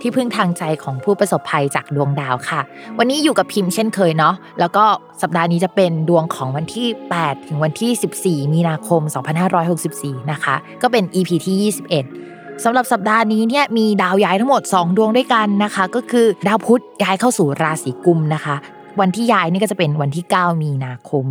ที่พึ่งทางใจของผู้ประสบภัยจากดวงดาวค่ะ วันนี้อยู่กับพิมพ์เช่นเคยเนาะแล้วก็สัปดาห์นี้จะเป็นดวงของวันที่ 8 ถึงวันที่ 14 มีนาคม 2564 นะคะ ก็เป็น EP ที่ 21สำหรับสัปดาห์นี้เนี่ยมีดาวย้ายทั้งหมด 2 ดวงด้วยกันนะคะ ก็คือดาวพุธย้ายเข้าสู่ราศีกุมนะคะ วันที่ย้ายนี่ก็จะเป็นวันที่ 9 มีนาคม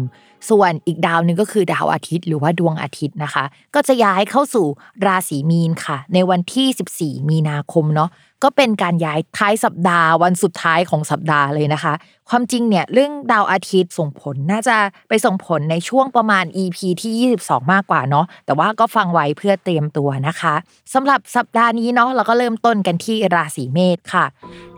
ส่วนอีกดาวหนึ่งก็คือดาวอาทิตย์ หรือว่าดวงอาทิตย์นะคะ ก็จะย้ายเข้าสู่ราศีมีนค่ะ ในวันที่ 14 มีนาคมเนาะ ก็เป็นการย้ายท้ายสัปดาห์วันสุดท้ายของสัปดาห์เลยนะคะ ความจริงเนี่ยเรื่องดาวอาทิตย์ส่งผลน่าจะไปส่งผลในช่วงประมาณ EP ที่ 22 มากกว่าเนาะแต่ว่าก็ฟังไว้เพื่อเตรียมตัวนะคะสำหรับสัปดาห์นี้เนาะเราก็เริ่มต้นกันที่ราศีเมษค่ะ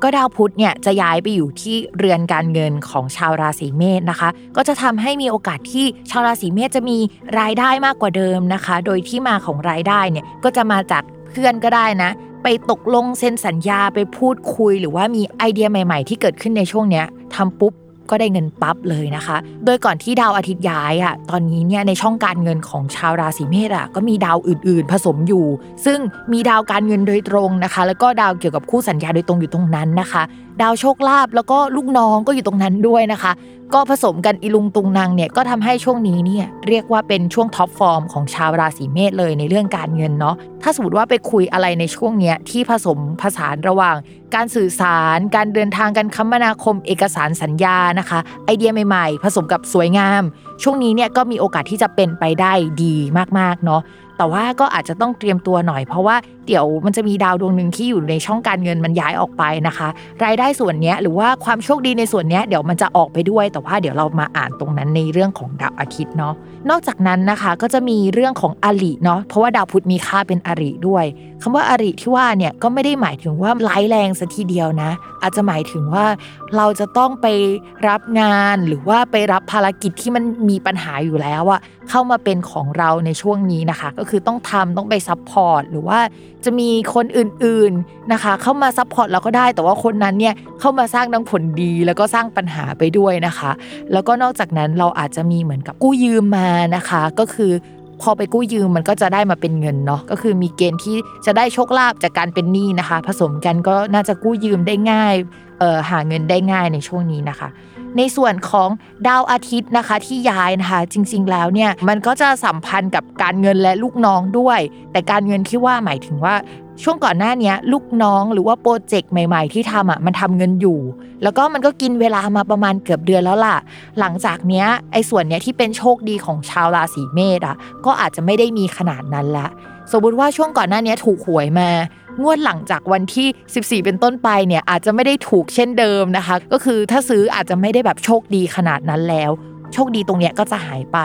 ก็ดาวพุธเนี่ยจะย้ายไปอยู่ที่เรือนการเงินของชาวราศีเมษนะคะ ก็จะทำให้มีโอกาสที่ชาวราศีเมษจะมีรายได้มากกว่าเดิมนะคะ โดยที่มาของรายได้เนี่ยก็จะมาจากเพื่อนก็ได้นะ ไปตกลงเซ็นสัญญาไปพูดคุย หรือว่ามีไอเดียใหม่ ๆ ที่เกิดขึ้นในช่วงเนี้ยทำปุ๊บก็ได้เงินปั๊บเลยนะคะ โดยก่อนที่ดาวอาทิตย์ย้ายอะ ตอนนี้เนี่ยในช่องการเงินของชาวราศีเมษอะก็มีดาวอื่น ๆ ผสมอยู่ ซึ่งมีดาวการเงินโดยตรงนะคะ แล้วก็ดาวเกี่ยวกับคู่สัญญาโดยตรงอยู่ตรงนั้นนะคะ ดาวโชคลาภแล้วก็ลูกน้องก็อยู่ตรงนั้นด้วยนะคะ ก็ผสมกันอีลุงตุงนางเนี่ยก็ทำให้ช่วงนี้เนี่ยเรียกว่าเป็นช่วง top form ของชาวราศีเมษเลยในเรื่องการเงินเนาะถ้าสมมติว่าไปคุยอะไรในช่วงเนี้ยที่ผสมผสานระหว่าง การสื่อสาร การเดินทางการคมนาคม เอกสารสัญญานะคะ ไอเดียใหม่ๆ ผสมกับสวยงาม ช่วงนี้เนี่ยก็มีโอกาสที่จะเป็นไปได้ดีมากๆเนาะ แต่ว่าก็อาจจะต้องเตรียมตัวหน่อย เพราะว่าเดี๋ยวมันจะมีดาวดวงหนึ่งที่อยู่ในช่องการเงินมันย้ายออกไปนะคะ รายได้ส่วนนี้หรือว่าความโชคดีในส่วนนี้เดี๋ยวมันจะออกไปด้วย แต่ว่าเดี๋ยวเรามาอ่านตรงนั้นในเรื่องของดาวอาทิตย์เนาะนอกจากนั้นนะคะก็จะมีเรื่องของอริเนาะเพราะว่าดาวพุธมีค่าเป็นอริด้วยคำว่าอริที่ว่าเนี่ยก็ไม่ได้หมายถึงว่าร้ายแรงซะทีเดียวนะ อาจจะหมายถึงว่าเราจะต้องไปรับงานหรือว่าไปรับภารกิจที่มันมีปัญหาอยู่แล้วอะเข้ามาเป็นของเราในช่วงนี้นะคะ ก็คือต้องทำต้องไป support หรือว่าจะมีคนอื่นๆนะคะ เข้ามา support เราก็ได้ แต่ว่าคนนั้นเนี่ยเข้ามาสร้างทั้งผลดีแล้วก็สร้างปัญหาไปด้วยนะคะ แล้วก็นอกจากนั้นเราอาจจะมีเหมือนกับกู้ยืมมานะคะ ก็คือพอไปกู้ยืมมันก็จะได้มาเป็นเงินเนาะก็คือมีเกณฑ์ที่จะได้โชคลาภจากการเป็นหนี้นะคะ ผสมกันก็น่าจะกู้ยืมได้ง่ายเออหาเงินได้ง่ายในช่วงนี้นะคะ ในส่วนของดาวอาทิตย์นะคะที่ย้ายนะคะ จริงๆแล้วเนี่ยมันก็จะสัมพันธ์กับการเงินและลูกน้องด้วย แต่การเงินที่ว่าหมายถึงว่าช่วงก่อนหน้านี้ลูกน้องหรือว่าโปรเจกต์ใหม่ ๆ ที่ทำอะมันทำเงินอยู่ แล้วก็มันก็กินเวลามาประมาณเกือบเดือนแล้วล่ะ หลังจากเนี้ยไอ้ส่วนเนี้ยที่เป็นโชคดีของชาวราศีเมษอะก็อาจจะไม่ได้มีขนาดนั้นละ สมมติว่าช่วงก่อนหน้านี้ถูกหวยมา งวดหลังจากวันที่ 14 เป็นต้นไปเนี่ยอาจจะไม่ได้ถูกเช่นเดิมนะคะ ก็คือถ้าซื้ออาจจะไม่ได้แบบโชคดีขนาดนั้นแล้ว โชคดีตรงเนี้ยก็จะหายไป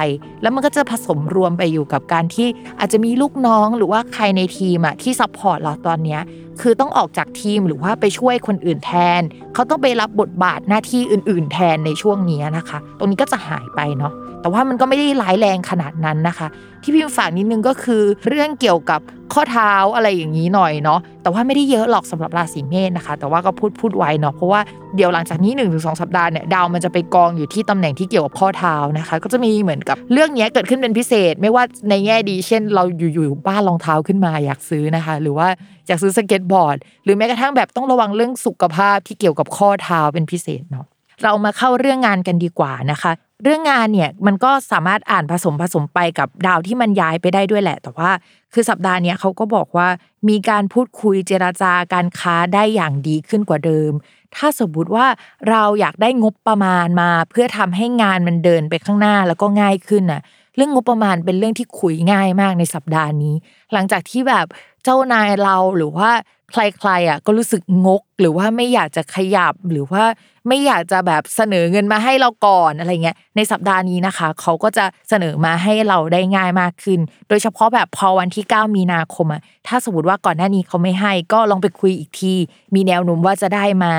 แล้วมันก็จะผสมรวมไปอยู่กับการที่อาจจะมีลูกน้องหรือว่าใครในทีมอะที่ support เราตอนเนี้ยคือต้องออกจากทีมหรือว่าไปช่วยคนอื่นแทน เขาต้องไปรับบทบาทหน้าที่อื่น ๆ แทนในช่วงนี้นะคะ ตรงนี้ก็จะหายไปเนาะ แต่ว่ามันก็ไม่ได้ร้ายแรงขนาดนั้นนะคะ ที่พิมพ์ฝากนิดนึงก็คือ เรื่องเกี่ยวกับข้อเท้าอะไรอย่างนี้หน่อยเนาะแต่ว่าไม่ได้เยอะหรอกสำหรับราศีเมษนะคะ แต่ว่าก็พูดพูดไว้เนาะเพราะว่าเดี๋ยวหลังจากนี้1นถึงสสัปดาห์เนี่ยดาวมันจะไปกองอยู่ที่ตำแหน่งที่เกี่ยวกับข้อเท้านะคะ ก็จะมีเหมือนกับเรื่องนี้เกิดขึ้นเป็นพิเศษ ไม่ว่าในแง่ดี เช่น เราอยู่ๆบ้านรองเท้าขึ้นมาอยากซื้อนะคะ หรือว่าอยากซื้อสเก็ตบอร์ด หรือแม้กระทั่งแบบต้องระวังเรื่องสุขภาพที่เกี่ยวกับข้อเท้าเป็นพิเศษเนาะเรามาเข้าเรื่องงานกันดีกว่านะคะ เรื่องงานเนี่ยมันก็สามารถอ่านผสมผสมไปกับดาวที่มันย้ายไปได้ด้วยแหละ แต่ว่าคือสัปดาห์นี้เขาก็บอกว่ามีการพูดคุยเจราจาการค้าได้อย่างดีขึ้นกว่าเดิม ถ้าสมมติว่าเราอยากได้งบประมาณมา เพื่อทำให้งานมันเดินไปข้างหน้าแล้วก็ง่ายขึ้นน่ะ เรื่องงบประมาณเป็นเรื่องที่คุยง่ายมากในสัปดาห์นี้ หลังจากที่แบบ เจ้านายเราหรือว่าใครๆอะก็รู้สึกงก หรือว่าไม่อยากจะขยับหรือว่าไม่อยากจะแบบเสนอเงินมาให้เราก่อนอะไรเงี้ยในสัปดาห์นี้นะคะ เขาก็จะเสนอมาให้เราได้ง่ายมากขึ้น โดยเฉพาะแบบพอวันที่ 9 มีนาคมอะถ้าสมมติว่าก่อนหน้านี้เขาไม่ให้ ก็ลองไปคุยอีกทีมีแนวโน้มว่าจะได้มา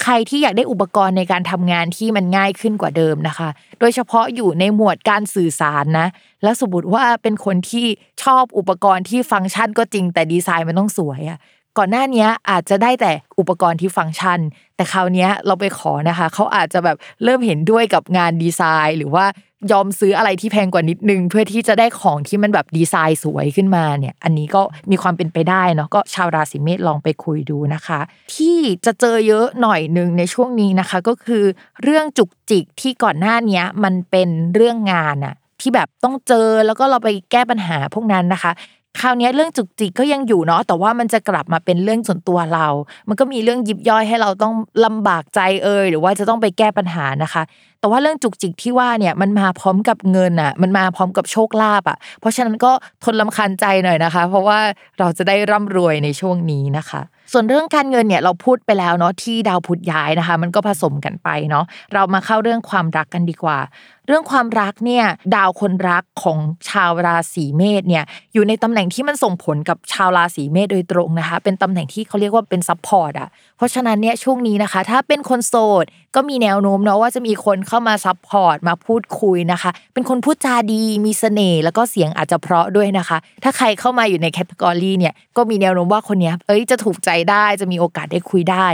ใครที่อยากได้อุปกรณ์ในการทำงานที่มันง่ายขึ้นกว่าเดิมนะคะ โดยเฉพาะอยู่ในหมวดการสื่อสารนะ แล้วสมมติว่าเป็นคนที่ชอบอุปกรณ์ที่ฟังก์ชันก็จริงแต่ดีไซน์มันต้องสวยอะ ก่อนหน้านี้อาจจะได้แต่อุปกรณ์ที่ฟังก์ชัน แต่คราวนี้เราไปขอนะคะเขาอาจจะแบบเริ่มเห็นด้วยกับงานดีไซน์ หรือว่ายอมซื้ออะไรที่แพงกว่านิดนึง เพื่อที่จะได้ของที่มันแบบดีไซน์สวยขึ้นมาเนี่ย อันนี้ก็มีความเป็นไปได้เนาะก็ชาวราศีเมษลองไปคุยดูนะคะ ที่จะเจอเยอะหน่อยหนึ่งในช่วงนี้นะคะ ก็คือเรื่องจุกจิกที่ก่อนหน้านี้มันเป็นเรื่องงานอะที่แบบต้องเจอแล้วก็เราไปแก้ปัญหาพวกนั้นนะคะ คราวนี้เรื่องจุกจิกก็ยังอยู่เนาะแต่ว่ามันจะกลับมาเป็นเรื่องส่วนตัวเรา มันก็มีเรื่องยิบย่อยให้เราต้องลำบากใจเอ่ยหรือว่าจะต้องไปแก้ปัญหานะคะ แต่ว่าเรื่องจุกจิกที่ว่าเนี่ยมันมาพร้อมกับเงินอะ มันมาพร้อมกับโชคลาภอะ เพราะฉะนั้นก็ทนลำคาญใจหน่อยนะคะ เพราะว่าเราจะได้ร่ำรวยในช่วงนี้นะคะ ส่วนเรื่องการเงินเนี่ยเราพูดไปแล้วเนาะที่ดาวพุธย้ายนะคะ มันก็ผสมกันไปเนาะเรามาเข้าเรื่องความรักกันดีกว่าเรื่องความรักเนี่ยดาวคนรักของชาวราศีเมษเนี่ยอยู่ในตำแหน่งที่มันส่งผลกับชาวราศีเมษโดยตรงนะคะ เป็นตำแหน่งที่เขาเรียกว่าเป็น support อะเพราะฉะนั้นเนี่ยช่วงนี้นะคะ ถ้าเป็นคนโสดก็มีแนวโน้มเนาะว่าจะมีคนเข้ามา support มาพูดคุยนะคะ เป็นคนพูดจาดีมีเสน่ห์แล้วก็เสียงอาจจะเพราะด้วยนะคะ ถ้าใครเข้ามาอยู่ใน category เนี่ยก็มีแนวโน้มว่าคนนี้เอ้ยจะถูกใจได้จะมีโอกาสได้คุยได้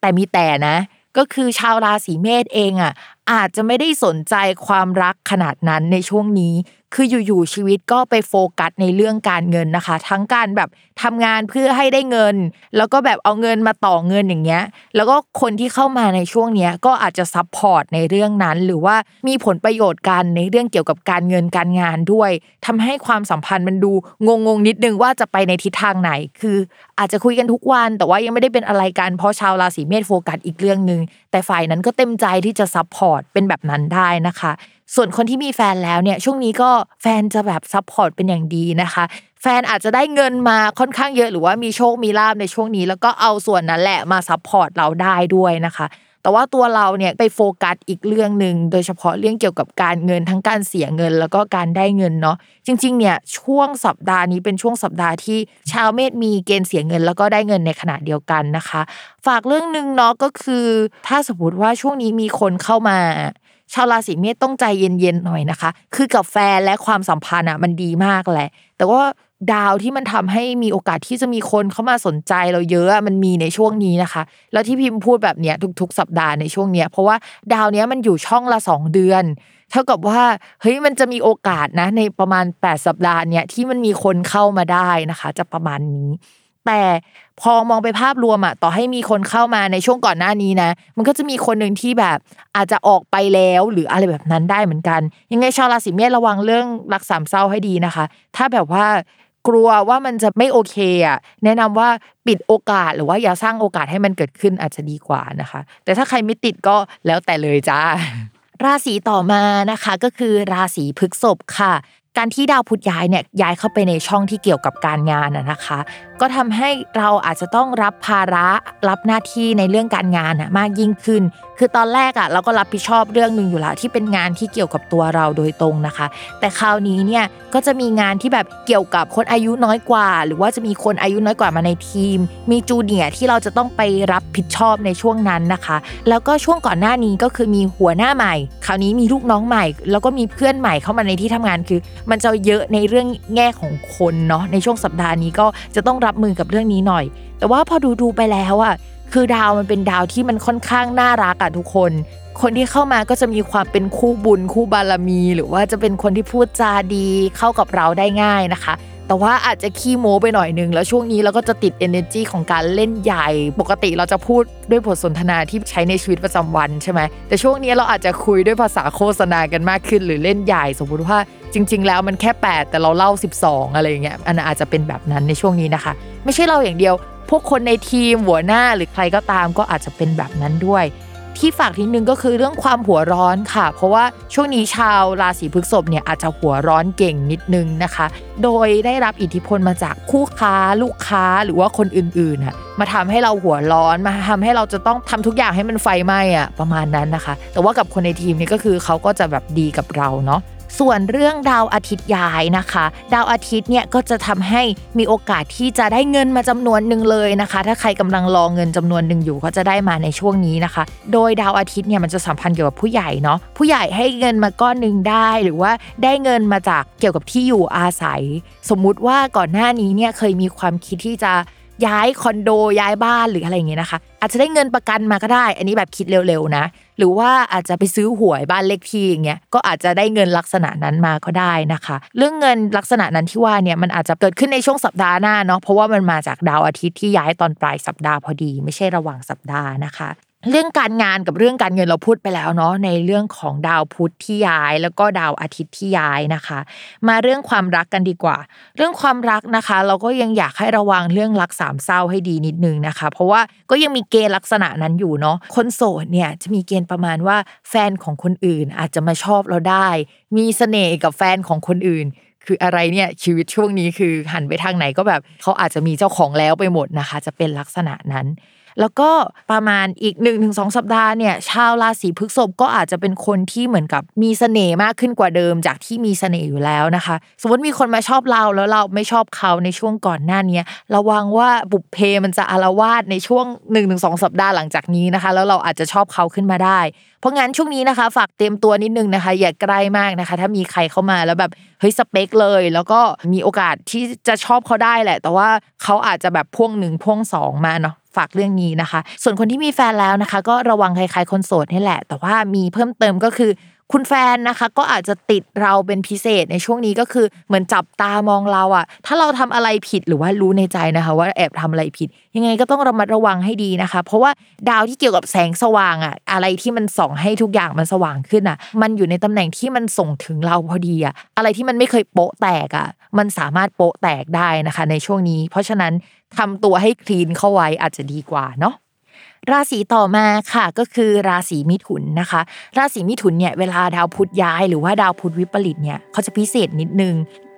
แต่มีแต่นะก็คือชาวราศีเมษเองอะ อาจจะไม่ได้สนใจความรักขนาดนั้นในช่วงนี้ คืออยู่ๆชีวิตก็ไปโฟกัสในเรื่องการเงินนะคะ ทั้งการแบบทำงานเพื่อให้ได้เงิน แล้วก็แบบเอาเงินมาต่อเงินอย่างเงี้ย แล้วก็คนที่เข้ามาในช่วงเนี้ยก็อาจจะซับพอร์ตในเรื่องนั้น หรือว่ามีผลประโยชน์กันในเรื่องเกี่ยวกับการเงินการงานด้วยทำให้ความสัมพันธ์มันดูงงๆนิดนึงว่าจะไปในทิศทางไหน คืออาจจะคุยกันทุกวัน แต่ว่ายังไม่ได้เป็นอะไรกันเพราะชาวราศีเมษโฟกัสอีกเรื่องหนึ่งแต่ฝ่ายนั้นก็เต็มใจที่จะ support เป็นแบบนั้นได้นะคะ ส่วนคนที่มีแฟนแล้วเนี่ยช่วงนี้ก็แฟนจะแบบ support เป็นอย่างดีนะคะ แฟนอาจจะได้เงินมาค่อนข้างเยอะหรือว่ามีโชคมีลาภในช่วงนี้ แล้วก็เอาส่วนนั้นแหละมา support เราได้ด้วยนะคะ แต่ว่าตัวเราเนี่ยไปโฟกัสอีกเรื่องหนึ่งโดยเฉพาะเรื่องเกี่ยวกับการเงินทั้งการเสียเงินแล้วก็การได้เงินเนาะจริง ๆ เนี่ยช่วงสัปดาห์นี้เป็นช่วงสัปดาห์ที่ชาวเมษมีเกณฑ์เสียเงิน แล้วก็ได้เงินในขณะเดียวกันนะคะ ฝากเรื่องหนึ่งเนาะก็คือ ถ้าสมมติว่าช่วงนี้มีคนเข้ามา ชาวราศีเมษต้องใจเย็นๆหน่อยนะคะ คือกับแฟนและความสัมพันธ์อะมันดีมากแหละ แต่ว่าดาวที่มันทำให้มีโอกาสที่จะมีคนเข้ามาสนใจเราเยอะมันมีในช่วงนี้นะคะ แล้วที่พิมพ์พูดแบบเนี้ยทุก ๆ สัปดาห์ในช่วงเนี้ยเพราะว่าดาวเนี้ยมันอยู่ช่องละสองเดือน เท่ากับว่าเฮ้ยมันจะมีโอกาสนะ ในประมาณ 8 สัปดาห์เนี้ยที่มันมีคนเข้ามาได้นะคะ จะประมาณนี้ แต่ พอมองไปภาพรวมอะต่อให้มีคนเข้ามาในช่วงก่อนหน้านี้นะ มันก็จะมีคนหนึ่งที่แบบอาจจะออกไปแล้วหรืออะไรแบบนั้นได้เหมือนกัน ยังไงชาวราศีเมษระวังเรื่องรักสามเศร้าให้ดีนะคะ ถ้าแบบว่ากลัวว่ามันจะไม่โอเคอะแนะนำว่าปิดโอกาสหรือว่าอย่าสร้างโอกาสให้มันเกิดขึ้นอาจจะดีกว่านะคะ แต่ถ้าใครไม่ติดก็แล้วแต่เลยจ้าราศีต่อมานะคะก็คือราศีพฤกษภค่ะ การที่ดาวพุธย้ายเนี่ยย้ายเข้าไปในช่องที่เกี่ยวกับการงานนะคะ ก็ทำให้เราอาจจะต้องรับภาระรับหน้าที่ในเรื่องการงานมากยิ่งขึ้นคือตอนแรกอะเราก็รับผิดชอบเรื่องหนึ่งอยู่ล้วที่เป็นงานที่เกี่ยวกับตัวเราโดยตรงนะคะ แต่คราวนี้เนี่ยก็จะมีงานที่แบบเกี่ยวกับคนอายุน้อยกว่า หรือว่าจะมีคนอายุน้อยกว่ามาในทีม มีจูเนียร์ที่เราจะต้องไปรับผิดชอบในช่วงนั้นนะคะ แล้วก็ช่วงก่อนหน้านี้ก็คือมีหัวหน้าใหม่ คราวนี้มีลูกน้องใหม่ แล้วก็มีเพื่อนใหม่เข้ามาในที่ทำงานคือ มันจะเยอะในเรื่องแง่ของคนเนาะในช่วงสัปดาห์นี้ก็จะต้องรับมือกับเรื่องนี้หน่อย แต่ว่าพอดูดูไปแล้วอะ คือดาวมันเป็นดาวที่มันค่อนข้างน่ารักอะทุกคน คนที่เข้ามาก็จะมีความเป็นคู่บุญคู่บารมี หรือว่าจะเป็นคนที่พูดจาดีเข้ากับเราได้ง่ายนะคะ แต่ว่าอาจจะขี้โม้ไปหน่อยนึง แล้วช่วงนี้เราก็จะติด energy ของการเล่นใหญ่ ปกติเราจะพูดด้วยบทสนทนาที่ใช้ในชีวิตประจำวันใช่ไหมแต่ช่วงนี้เราอาจจะคุยด้วยภาษาโฆษณากันมากขึ้น หรือเล่นใหญ่สมมติว่าจริง ๆ แล้วมันแค่ 8 แต่เราเล่า 12 อะไรเงี้ยอันอาจจะเป็นแบบนั้นในช่วงนี้นะคะ ไม่ใช่เราอย่างเดียว พวกคนในทีมหัวหน้าหรือใครก็ตามก็อาจจะเป็นแบบนั้นด้วย ที่ฝากทีนึงก็คือเรื่องความหัวร้อนค่ะ เพราะว่าช่วงนี้ชาวราศีพฤษภเนี่ยอาจจะหัวร้อนเก่งนิดนึงนะคะ โดยได้รับอิทธิพลมาจากคู่ค้าลูกค้าหรือว่าคนอื่นๆน่ะมาทำให้เราหัวร้อนมาทำให้เราจะต้องทำทุกอย่างให้มันไฟไหม้อะประมาณนั้นนะคะ แต่ว่ากับคนในทีมนี่ก็คือเขาก็จะแบบดีกับเราเนาะ ส่วนเรื่องดาวอาทิตย์ย้ายนะคะ ดาวอาทิตย์เนี่ยก็จะทำให้มีโอกาสที่จะได้เงินมาจำนวนหนึ่งเลยนะคะ ถ้าใครกำลังรอเงินจำนวนหนึ่งอยู่ก็จะได้มาในช่วงนี้นะคะ โดยดาวอาทิตย์เนี่ยมันจะสัมพันธ์เกี่ยวกับผู้ใหญ่เนาะผู้ใหญ่ให้เงินมาก้อนหนึ่งได้ หรือว่าได้เงินมาจากเกี่ยวกับที่อยู่อาศัย สมมุติว่าก่อนหน้านี้เนี่ยเคยมีความคิดที่จะ ย้ายคอนโดย้ายบ้านหรืออะไรอย่างเงี้ยนะคะ อาจจะได้เงินประกันมาก็ได้ อันนี้แบบคิดเร็วๆนะ หรือว่าอาจจะไปซื้อหวยบ้านเลขที่อย่างเงี้ยก็อาจจะได้เงินลักษณะนั้นมาก็ได้นะคะ เรื่องเงินลักษณะนั้นที่ว่าเนี่ยมันอาจจะเกิดขึ้นในช่วงสัปดาห์หน้าเนาะเพราะว่ามันมาจากดาวอาทิตย์ที่ย้ายตอนปลายสัปดาห์พอดี ไม่ใช่ระหว่างสัปดาห์นะคะ เรื่องการงานกับเรื่องการเงินเราพูดไปแล้วเนาะในเรื่องของดาวพุธที่ย้าย แล้วก็ดาวอาทิตย์ที่ย้ายนะคะ มาเรื่องความรักกันดีกว่า เรื่องความรักนะคะ เราก็ยังอยากให้ระวังเรื่องรักสามเศร้าให้ดีนิดนึงนะคะ เพราะว่าก็ยังมีเกณฑ์ลักษณะนั้นอยู่เนาะคนโสดเนี่ยจะมีเกณฑ์ประมาณว่าแฟนของคนอื่นอาจจะมาชอบเราได้ มีเสน่ห์กับแฟนของคนอื่นคืออะไรเนี่ยชีวิตช่วงนี้คือหันไปทางไหนก็แบบเขาอาจจะมีเจ้าของแล้วไปหมดนะคะ จะเป็นลักษณะนั้น แล้วก็ประมาณอีก1นถึงสสัปดาห์เนี่ยชาวราศีพฤษภก็อาจจะเป็นคนที่เหมือนกับมีเสน่ห์มากขึ้นกว่าเดิมจากที่มีเสน่ห์อยู่แล้วนะคะ สมมติมีคนมาชอบเราแล้วเราไม่ชอบเขาในช่วงก่อนหน้านี้ระวังว่าบุพเพมันจะอารวาสในช่วง1นถึงสสัปดาห์หลังจากนี้นะคะ แล้วเราอาจจะชอบเขาขึ้นมาได้ เพราะงั้นช่วงนี้นะคะ ฝากเตรียมตัวนิดนึงนะคะ อย่าใกล้มากนะคะ ถ้ามีใครเข้ามาแล้วแบบเฮ้ยสเปคเลย แล้วก็มีโอกาสที่จะชอบเขาได้แหละ แต่ว่าเขาอาจจะแบบพ่วงหนึ่งพ่วงสองมาเนาะ ฝากเรื่องนี้นะคะ ส่วนคนที่มีแฟนแล้วนะคะ ก็ระวังคล้ายๆคนโสดนี่แหละ แต่ว่ามีเพิ่มเติมก็คือ คุณแฟนนะคะก็อาจจะติดเราเป็นพิเศษในช่วงนี้ก็คือเหมือนจับตามองเราอะถ้าเราทำอะไรผิดหรือว่ารู้ในใจนะคะ ว่าแอบทำอะไรผิด ยังไงก็ต้องระมัดระวังให้ดีนะคะ เพราะว่าดาวที่เกี่ยวกับแสงสว่างอะอะไรที่มันส่องให้ทุกอย่างมันสว่างขึ้นอะมันอยู่ในตำแหน่งที่มันส่งถึงเราพอดีอะอะไรที่มันไม่เคยโปะแตกอะมันสามารถโปะแตกได้นะคะ ในช่วงนี้ เพราะฉะนั้นทำตัวให้คลีนเข้าไว้อาจจะดีกว่าเนาะ ราศีต่อมาค่ะก็คือราศีมิถุนนะคะ ราศีมิถุนเนี่ยเวลาดาวพุธย้าย หรือว่าดาวพุธวิปริตเนี่ยเขาจะพิเศษนิดนึง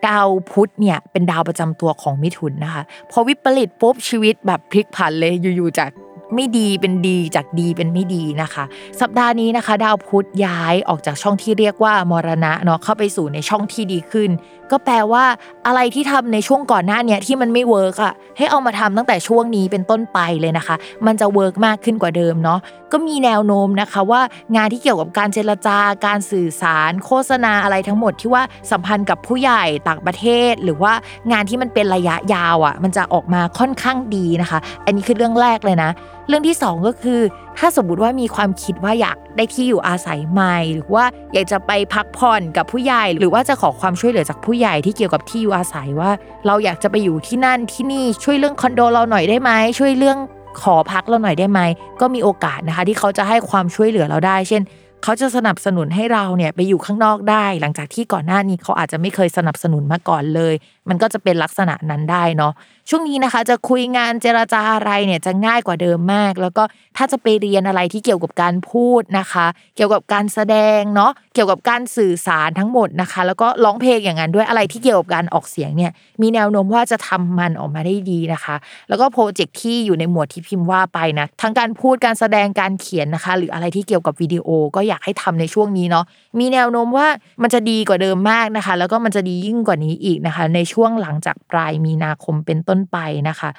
ดาวพุธเนี่ยเป็นดาวประจำตัวของมิถุนนะคะพอวิปริตปุ๊บชีวิตแบบพลิกผันเลยอยู่ๆจากไม่ดีเป็นดีจากดีเป็นไม่ดีนะคะ สัปดาห์นี้นะคะ ดาวพุธย้ายออกจากช่องที่เรียกว่ามรณะเนาะเข้าไปสู่ในช่องที่ดีขึ้นก็แปลว่าอะไรที่ทำในช่วงก่อนหน้านี้ที่มันไม่ work อะให้เอามาทำตั้งแต่ช่วงนี้เป็นต้นไปเลยนะคะ มันจะ work มากขึ้นกว่าเดิมเนาะก็มีแนวโน้มนะคะว่างานที่เกี่ยวกับการเจรจาการสื่อสาร โฆษณาอะไรทั้งหมดที่ว่าสัมพันธ์กับผู้ใหญ่ต่างประเทศ หรือว่างานที่มันเป็นระยะยาวอะ่ะมันจะออกมาค่อนข้างดีนะคะ อันนี้คือเรื่องแรกเลยนะ เรื่องที่ 2 ก็คือ ถ้าสมมติว่ามีความคิดว่าอยากได้ที่อยู่อาศัยใหม่ หรือว่าอยากจะไปพักผ่อนกับผู้ใหญ่ หรือว่าจะขอความช่วยเหลือจากผู้ใหญ่ที่เกี่ยวกับที่อยู่อาศัยว่า เราอยากจะไปอยู่ที่นั่นที่นี่ช่วยเรื่องคอนโดเราหน่อยได้ไหมช่วยเรื่องขอพักเราหน่อยได้ไหมก็มีโอกาสนะคะ ที่เขาจะให้ความช่วยเหลือเราได้ เช่น เขาจะสนับสนุนให้เราเนี่ยไปอยู่ข้างนอกได้ หลังจากที่ก่อนหน้านี้เขาอาจจะไม่เคยสนับสนุนมาก่อนเลย มันก็จะเป็นลักษณะนั้นได้เนาะช่วงนี้นะคะ จะคุยงานเจรจาอะไรเนี่ยจะง่ายกว่าเดิมมาก แล้วก็ถ้าจะไปเรียนอะไรที่เกี่ยวกับการพูดนะคะ เกี่ยวกับการแสดงเนาะเกี่ยวกับการสื่อสารทั้งหมดนะคะ แล้วก็ร้องเพลงอย่างนั้นด้วยอะไรที่เกี่ยวกับการออกเสียงเนี่ยมีแนวโน้มว่าจะทำมันออกมาได้ดีนะคะ แล้วก็โปรเจกต์ที่อยู่ในหมวดที่พิมพ์ว่าไปนะทั้งการพูดการแสดงการเขียนนะคะ หรืออะไรที่เกี่ยวกับวิดีโอก็อยากให้ทำในช่วงนี้เนาะมีแนวโน้มว่ามันจะดีกว่าเดิมมากนะคะ แล้วก็มันจะดียิ่งกว่านี้อีกนะคะ ในช่วงหลังจากปลายมีนาคมเป็นต้นไปนะคะ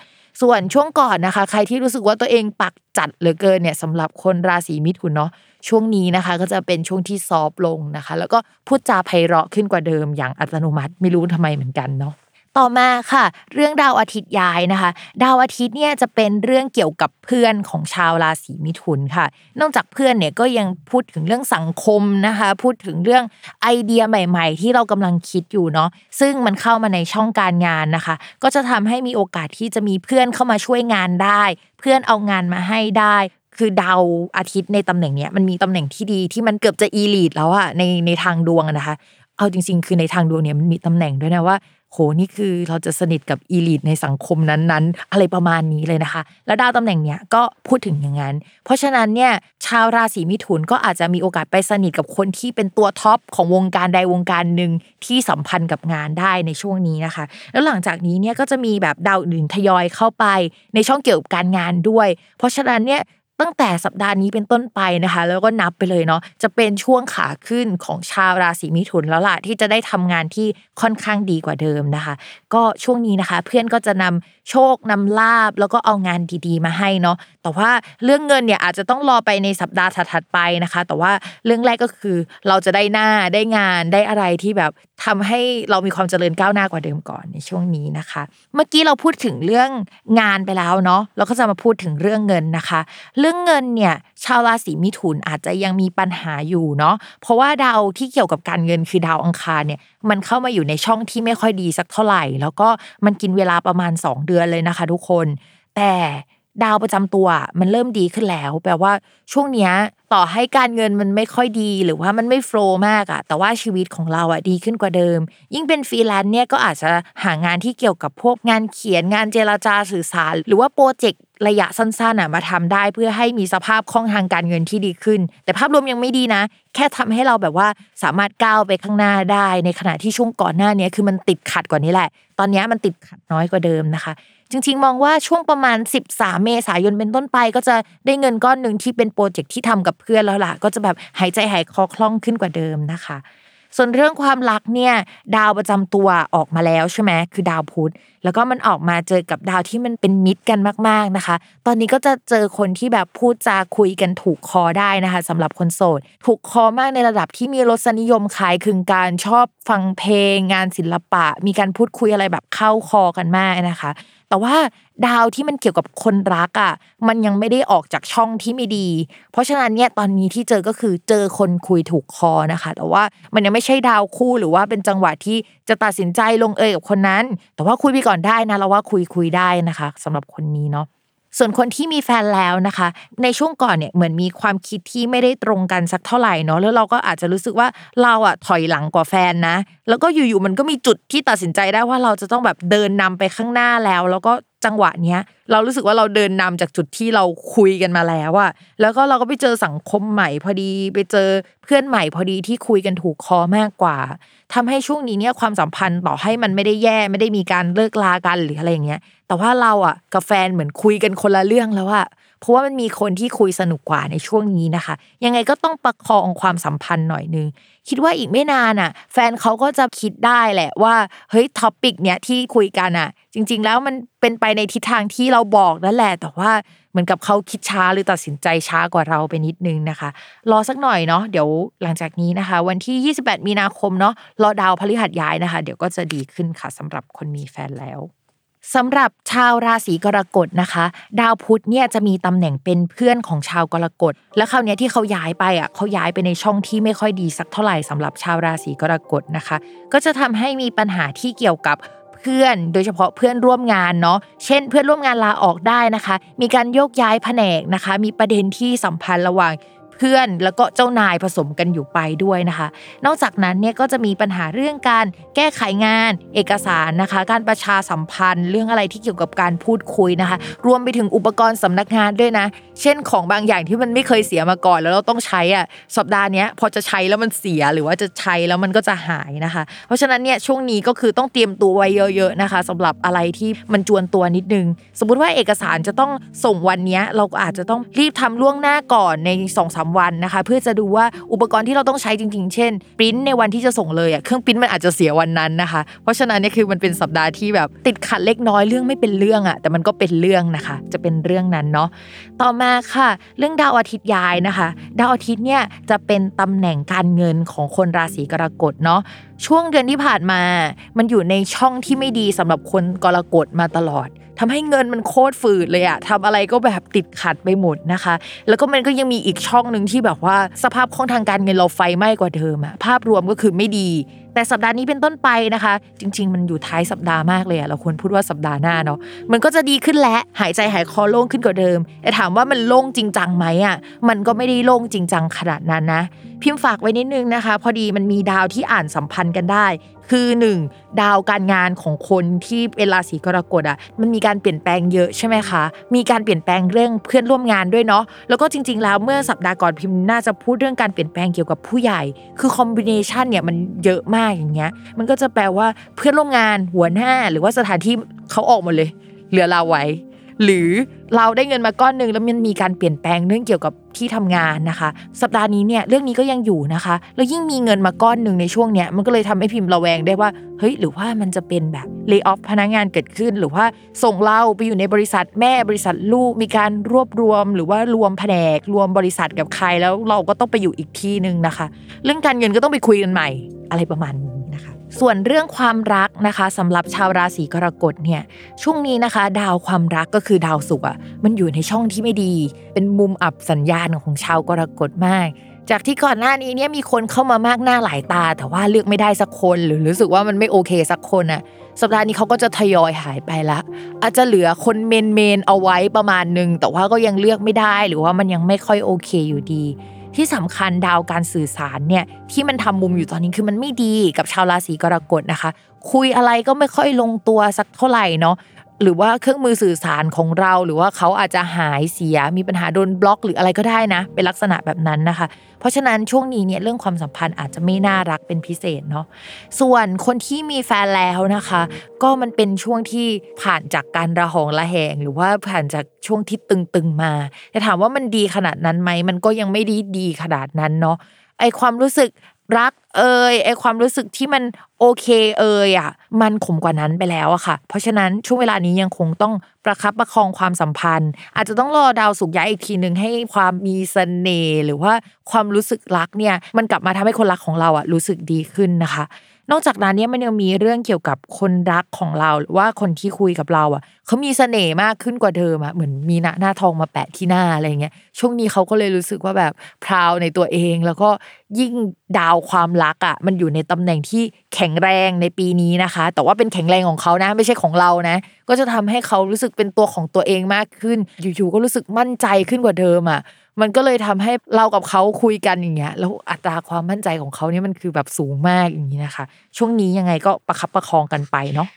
ส่วนช่วงก่อนนะคะ ใครที่รู้สึกว่าตัวเองปักจัดเหลือเกินเนี่ยสำหรับคนราศีมิถุนเนาะช่วงนี้นะคะ ก็จะเป็นช่วงที่ซอฟลงนะคะ แล้วก็พูดจาไพเราะขึ้นกว่าเดิมอย่างอัตโนมัติไม่รู้ทำไมเหมือนกันเนาะ ต่อมาค่ะ เรื่องดาวอาทิตย์ย้ายนะคะ ดาวอาทิตย์เนี่ยจะเป็นเรื่องเกี่ยวกับเพื่อนของชาวราศีมิถุนค่ะ นอกจากเพื่อนเนี่ยก็ยังพูดถึงเรื่องสังคมนะคะ พูดถึงเรื่องไอเดียใหม่ ๆ ที่เรากำลังคิดอยู่เนาะซึ่งมันเข้ามาในช่องการงานนะคะ ก็จะทำให้มีโอกาสที่จะมีเพื่อนเข้ามาช่วยงานได้ เพื่อนเอางานมาให้ได้คือดาวอาทิตย์ในตำแหน่งเนี้ยมันมีตำแหน่งที่ดีที่มันเกือบจะอีลีดแล้วอะในในทางดวงนะคะ เอาจริง ๆ คือในทางดวงเนี่ยมันมีตำแหน่งด้วยนะว่า โหนี่คือเราจะสนิทกับอีลิทในสังคมนั้นๆ อะไรประมาณนี้เลยนะคะ แล้วดาวตำแหน่งเนี้ยก็พูดถึงอย่างนั้น เพราะฉะนั้นเนี่ยชาวราศีมิถุนก็อาจจะมีโอกาสไปสนิทกับคนที่เป็นตัวท็อปของวงการใดวงการหนึ่งที่สัมพันธ์กับงานได้ในช่วงนี้นะคะ แล้วหลังจากนี้เนี่ยก็จะมีแบบดาวอื่นทยอยเข้าไปในช่องเกี่ยวกับการงานด้วย เพราะฉะนั้นเนี่ย ตั้งแต่สัปดาห์นี้เป็นต้นไปนะคะ แล้วก็นับไปเลยเนาะจะเป็นช่วงขาขึ้นของชาวราศีมิถุนแล้วล่ะที่จะได้ทำงานที่ค่อนข้างดีกว่าเดิมนะคะ ก็ช่วงนี้นะคะ เพื่อนก็จะนำ โชคนำลาบแล้วก็เอางานดีๆ มาให้เนาะแต่ว่าเรื่องเงินเนี่ยอาจจะต้องรอไปในสัปดาห์ถัดๆไปนะคะ แต่ว่าเรื่องแรกก็คือเราจะได้หน้าได้งานได้อะไรที่แบบทำให้เรามีความเจริญก้าวหน้ากว่าเดิมก่อนในช่วงนี้นะคะ เมื่อกี้เราพูดถึงเรื่องงานไปแล้วเนาะเราก็จะมาพูดถึงเรื่องเงินนะคะ เรื่องเงินเนี่ยชาวราศีมิถุนอาจจะยังมีปัญหาอยู่เนาะเพราะว่าดาวที่เกี่ยวกับการเงินคือดาวอังคารเนี่ยมันเข้ามาอยู่ในช่องที่ไม่ค่อยดีสักเท่าไหร่ แล้วก็มันกินเวลาประมาณ 2 เดือนเลยนะคะ ทุกคน แต่ ดาวประจำตัวมันเริ่มดีขึ้นแล้ว แปลว่าช่วงเนี้ยต่อให้การเงินมันไม่ค่อยดีหรือว่ามันไม่ flow มากอะแต่ว่าชีวิตของเราอะดีขึ้นกว่าเดิม ยิ่งเป็นฟรีแลนซ์เนี่ยก็อาจจะหางานที่เกี่ยวกับพวกงานเขียนงานเจรจาสื่อสาร หรือว่าโปรเจกต์ระยะสั้นๆอะมาทำได้เพื่อให้มีสภาพคล่องทางการเงินที่ดีขึ้น แต่ภาพรวมยังไม่ดีนะ แค่ทำให้เราแบบว่าสามารถก้าวไปข้างหน้าได้ ในขณะที่ช่วงก่อนหน้านี้คือมันติดขัดกว่านี้แหละ ตอนนี้มันติดขัดน้อยกว่าเดิมนะคะ จริง ๆ มองว่าช่วงประมาณ 13 เมษายนเป็นต้นไป ก็จะได้เงินก้อนหนึ่งที่เป็นโปรเจกต์ที่ทำกับเพื่อนแล้วล่ะ ก็จะแบบหายใจหายคอคล่องขึ้นกว่าเดิมนะคะ ส่วนเรื่องความรักเนี่ยดาวประจำตัวออกมาแล้วใช่ไหมคือดาวพุธแล้วก็มันออกมาเจอกับดาวที่มันเป็นมิตรกันมากๆนะคะ ตอนนี้ก็จะเจอคนที่แบบพูดจาคุยกันถูกคอได้นะคะสำหรับคนโสด ถูกคอมากในระดับที่มีรสนิยมคล้ายคลึงการชอบฟังเพลง งานศิลปะ มีการพูดคุยอะไรแบบเข้าคอกันมากนะคะ แต่ว่าดาวที่มันเกี่ยวกับคนรักอะมันยังไม่ได้ออกจากช่องที่ไม่ดี เพราะฉะนั้นเนี่ยตอนนี้ที่เจอก็คือเจอคนคุยถูกคอนะคะ แต่ว่ามันยังไม่ใช่ดาวคู่หรือว่าเป็นจังหวะที่จะตัดสินใจลงเอยกับคนนั้น แต่ว่าคุยไปก่อนได้นะเราว่าคุยคุยได้นะคะสำหรับคนนี้เนาะ ส่วนคนที่มีแฟนแล้วนะคะ ในช่วงก่อนเนี่ยเหมือนมีความคิดที่ไม่ได้ตรงกันสักเท่าไหร่เนาะแล้วเราก็อาจจะรู้สึกว่าเราอะถอยหลังกว่าแฟนนะ แล้วก็อยู่ๆมันก็มีจุดที่ตัดสินใจได้ว่าเราจะต้องแบบเดินนำไปข้างหน้าแล้ว แล้วก็จังหวะเนี้ยเรารู้สึกว่าเราเดินนำจากจุดที่เราคุยกันมาแล้วอะแล้วก็เราก็ไปเจอสังคมใหม่พอดีไปเจอเพื่อนใหม่พอดีที่คุยกันถูกคอมากกว่าทำให้ช่วงนี้เนี่ยความสัมพันธ์ต่อให้มันไม่ได้แย่ไม่ได้มีการเลิกลากันหรืออะไรอย่างเงี้ย แต่ว่าเราอะกับแฟนเหมือนคุยกันคนละเรื่องแล้วอะเพราะว่ามันมีคนที่คุยสนุกกว่าในช่วงนี้นะคะ ยังไงก็ต้องประคองความสัมพันธ์หน่อยนึง คิดว่าอีกไม่นานอะ แฟนเขาก็จะคิดได้แหละว่าเฮ้ย topic เนี้ยที่คุยกันอะ จริง ๆ แล้วมันเป็นไปในทิศทางที่เราบอกนั่นแหละ แต่ว่าเหมือนกับเขาคิดช้าหรือตัดสินใจช้ากว่าเราไปนิดนึงนะคะ รอสักหน่อยเนาะเดี๋ยวหลังจากนี้นะคะ วันที่ 28 มีนาคมเนาะรอดาวพฤหัสย้ายนะคะ เดี๋ยวก็จะดีขึ้นค่ะสำหรับคนมีแฟนแล้ว สำหรับชาวราศีกรกฎนะคะ ดาวพุธเนี่ยจะมีตำแหน่งเป็นเพื่อนของชาวกรกฎและคราวนี้ที่เขาย้ายไปอะเขาย้ายไปในช่องที่ไม่ค่อยดีสักเท่าไหร่สำหรับชาวราศีกรกฎนะคะ ก็จะทำให้มีปัญหาที่เกี่ยวกับเพื่อนโดยเฉพาะเพื่อนร่วมงานเนาะเช่น เพื่อนร่วมงานลาออกได้นะคะ มีการโยกย้ายแผนกนะคะ มีประเด็นที่สัมพันธ์ระหว่าง เพื่อนแล้วก็เจ้านายผสมกันอยู่ไปด้วยนะคะ นอกจากนั้นเนี่ยก็จะมีปัญหาเรื่องการแก้ไขงาน เอกสารนะคะ การประชาสัมพันธ์ เรื่องอะไรที่เกี่ยวกับการพูดคุยนะคะ รวมไปถึงอุปกรณ์สำนักงานด้วยนะ เช่นของบางอย่างที่มันไม่เคยเสียมาก่อน แล้วเราต้องใช้อะสัปดาห์นี้พอจะใช้แล้วมันเสียหรือว่าจะใช้แล้วมันก็จะหายนะคะ เพราะฉะนั้นเนี่ยช่วงนี้ก็คือต้องเตรียมตัวไว้เยอะๆนะคะสำหรับอะไรที่มันจวนตัวนิดนึง สมมุติว่าเอกสารจะต้องส่งวันนี้เราก็อาจจะต้องรีบทำล่วงหน้าก่อนใน2อสวันนะคะ เพื่อจะดูว่าอุปกรณ์ที่เราต้องใช้จริง ๆ เช่นปริ้นในวันที่จะส่งเลยอะเครื่องปริ้นมันอาจจะเสียวันนั้นนะคะ เพราะฉะนั้นเนี่ยคือมันเป็นสัปดาห์ที่แบบติดขัดเล็กน้อยเรื่องไม่เป็นเรื่องอะแต่มันก็เป็นเรื่องนะคะ จะเป็นเรื่องนั้นเนาะต่อมาค่ะ เรื่องดาวอาทิตย์ย้ายนะคะ ดาวอาทิตย์เนี่ยจะเป็นตำแหน่งการเงินของคนราศีกรกฎเนาะช่วงเดือนที่ผ่านมา มันอยู่ในช่องที่ไม่ดีสำหรับคนกรกฎมาตลอด ทำให้เงินมันโคตรฝืดเลยอะทำอะไรก็แบบติดขัดไปหมดนะคะ แล้วก็มันก็ยังมีอีกช่องหนึ่งที่แบบว่าสภาพคล่องทางการเงินเราไฟไหม้กว่าเดิมอะภาพรวมก็คือไม่ดี แต่สัปดาห์นี้เป็นต้นไปนะคะ จริง ๆ มันอยู่ท้ายสัปดาห์มากเลยอะเราควรพูดว่าสัปดาห์หน้าเนาะมันก็จะดีขึ้นแล้วหายใจหายคอโล่งขึ้นกว่าเดิม แต่ถามว่ามันโล่งจริงจังไหมอะมันก็ไม่ได้โล่งจริงจังขนาดนั้นนะ พิมพ์ฝากไว้นิดนึงนะคะ พอดีมันมีดาวที่อ่านสัมพันธ์กันได้ คือ 1. ดาวการงานของคนที่เป็นราศีกรกฎอะมันมีการเปลี่ยนแปลงเยอะใช่ไหมคะ มีการเปลี่ยนแปลงเรื่องเพื่อนร่วมงานด้วยเนาะแล้วก็จริง ๆ แล้วเมื่อสัปดาห์ก่อนพิมพ์น่าจะพูดเรื่องการเปลี่ยนแปลงเกี่ยวกับผู้ใหญ่ คือคอมบิเนชันเนี่ยมันเยอะมากอย่างเงี้ย มันก็จะแปลว่าเพื่อนร่วมงานหัวหน้าหรือว่าสถานที่เขาออกหมดเลย เหลือเราไว้ หรือเราได้เงินมาก้อนหนึ่งแล้วมันมีการเปลี่ยนแปลงเรื่องเกี่ยวกับที่ทำงานนะคะ สัปดาห์นี้เนี่ยเรื่องนี้ก็ยังอยู่นะคะ แล้วยิ่งมีเงินมาก้อนหนึ่งในช่วงเนี้ยมันก็เลยทำให้พิมพ์ระแวงได้ว่าเฮ้ยหรือว่ามันจะเป็นแบบเลิกออฟพนักงานเกิดขึ้น หรือว่าส่งเราไปอยู่ในบริษัทแม่บริษัทลูกมีการรวบรวม หรือว่ารวมแผนกรวมบริษัทกับใครแล้วเราก็ต้องไปอยู่อีกที่หนึ่งนะคะ เรื่องการเงินก็ต้องไปคุยกันใหม่อะไรประมาณนี้ ส่วนเรื่องความรักนะคะสำหรับชาวราศีกรกฎเนี่ยช่วงนี้นะคะ ดาวความรักก็คือดาวศุกร์อะมันอยู่ในช่องที่ไม่ดี เป็นมุมอับสัญญาณของชาวกรกฎมาก จากที่ก่อนหน้านี้เนี่ยมีคนเข้ามามากหน้าหลายตา แต่ว่าเลือกไม่ได้สักคนหรือรู้สึกว่ามันไม่โอเคสักคนอะสัปดาห์นี้เขาก็จะทยอยหายไปละอาจจะเหลือคนเมนเมนเอาไว้ประมาณหนึ่งแต่ว่าก็ยังเลือกไม่ได้ หรือว่ามันยังไม่ค่อยโอเคอยู่ดี ที่สำคัญดาวการสื่อสารเนี่ยที่มันทำมุมอยู่ตอนนี้คือมันไม่ดีกับชาวราศีกรกฎนะคะ คุยอะไรก็ไม่ค่อยลงตัวสักเท่าไหร่เนาะ หรือว่าเครื่องมือสื่อสารของเรา หรือว่าเขาอาจจะหายเสียมีปัญหาโดนบล็อกหรืออะไรก็ได้นะ เป็นลักษณะแบบนั้นนะคะ เพราะฉะนั้นช่วงนี้เนี่ยเรื่องความสัมพันธ์อาจจะไม่น่ารักเป็นพิเศษเนาะส่วนคนที่มีแฟนแล้วนะคะ ก็มันเป็นช่วงที่ผ่านจากการระหองระแหง หรือว่าผ่านจากช่วงที่ตึงๆมาแต่ถามว่ามันดีขนาดนั้นไหมมันก็ยังไม่ดีดีขนาดนั้นเนาะไอความรู้สึก รักเอ่ยไอความรู้สึกที่มันโอเคเอ่ยอะ มันขมกว่านั้นไปแล้วอะค่ะ เพราะฉะนั้นช่วงเวลานี้ยังคงต้องประคับประคองความสัมพันธ์ อาจจะต้องรอดาวสุกย้ายอีกทีหนึ่งให้ความมีเสน่ห์หรือว่าความรู้สึกรักเนี่ย มันกลับมาทำให้คนรักของเราอะรู้สึกดีขึ้นนะคะ นอกจากนั้นเนี่ยมันยังมีเรื่องเกี่ยวกับคนรักของเราหรือว่าคนที่คุยกับเราอะเขามีเสน่ห์มากขึ้นกว่าเดิมอะเหมือนมีหน้าหน้าทองมาแปะที่หน้าอะไรเงี้ยช่วงนี้เขาก็เลยรู้สึกว่าแบบพราวในตัวเอง แล้วก็ยิ่งดาวความรักอะมันอยู่ในตำแหน่งที่แข็งแรงในปีนี้นะคะ แต่ว่าเป็นแข็งแรงของเขานะ ไม่ใช่ของเรานะ ก็จะทำให้เขารู้สึกเป็นตัวของตัวเองมากขึ้นอยู่ๆก็รู้สึกมั่นใจขึ้นกว่าเดิมอะ มันก็เลยทำให้เรากับเขาคุยกันอย่างเงี้ยแล้วอัตราความมั่นใจของเขาเนี่ยมันคือแบบสูงมากอย่างนี้นะคะ ช่วงนี้ยังไงก็ประคับประคองกันไปเนาะ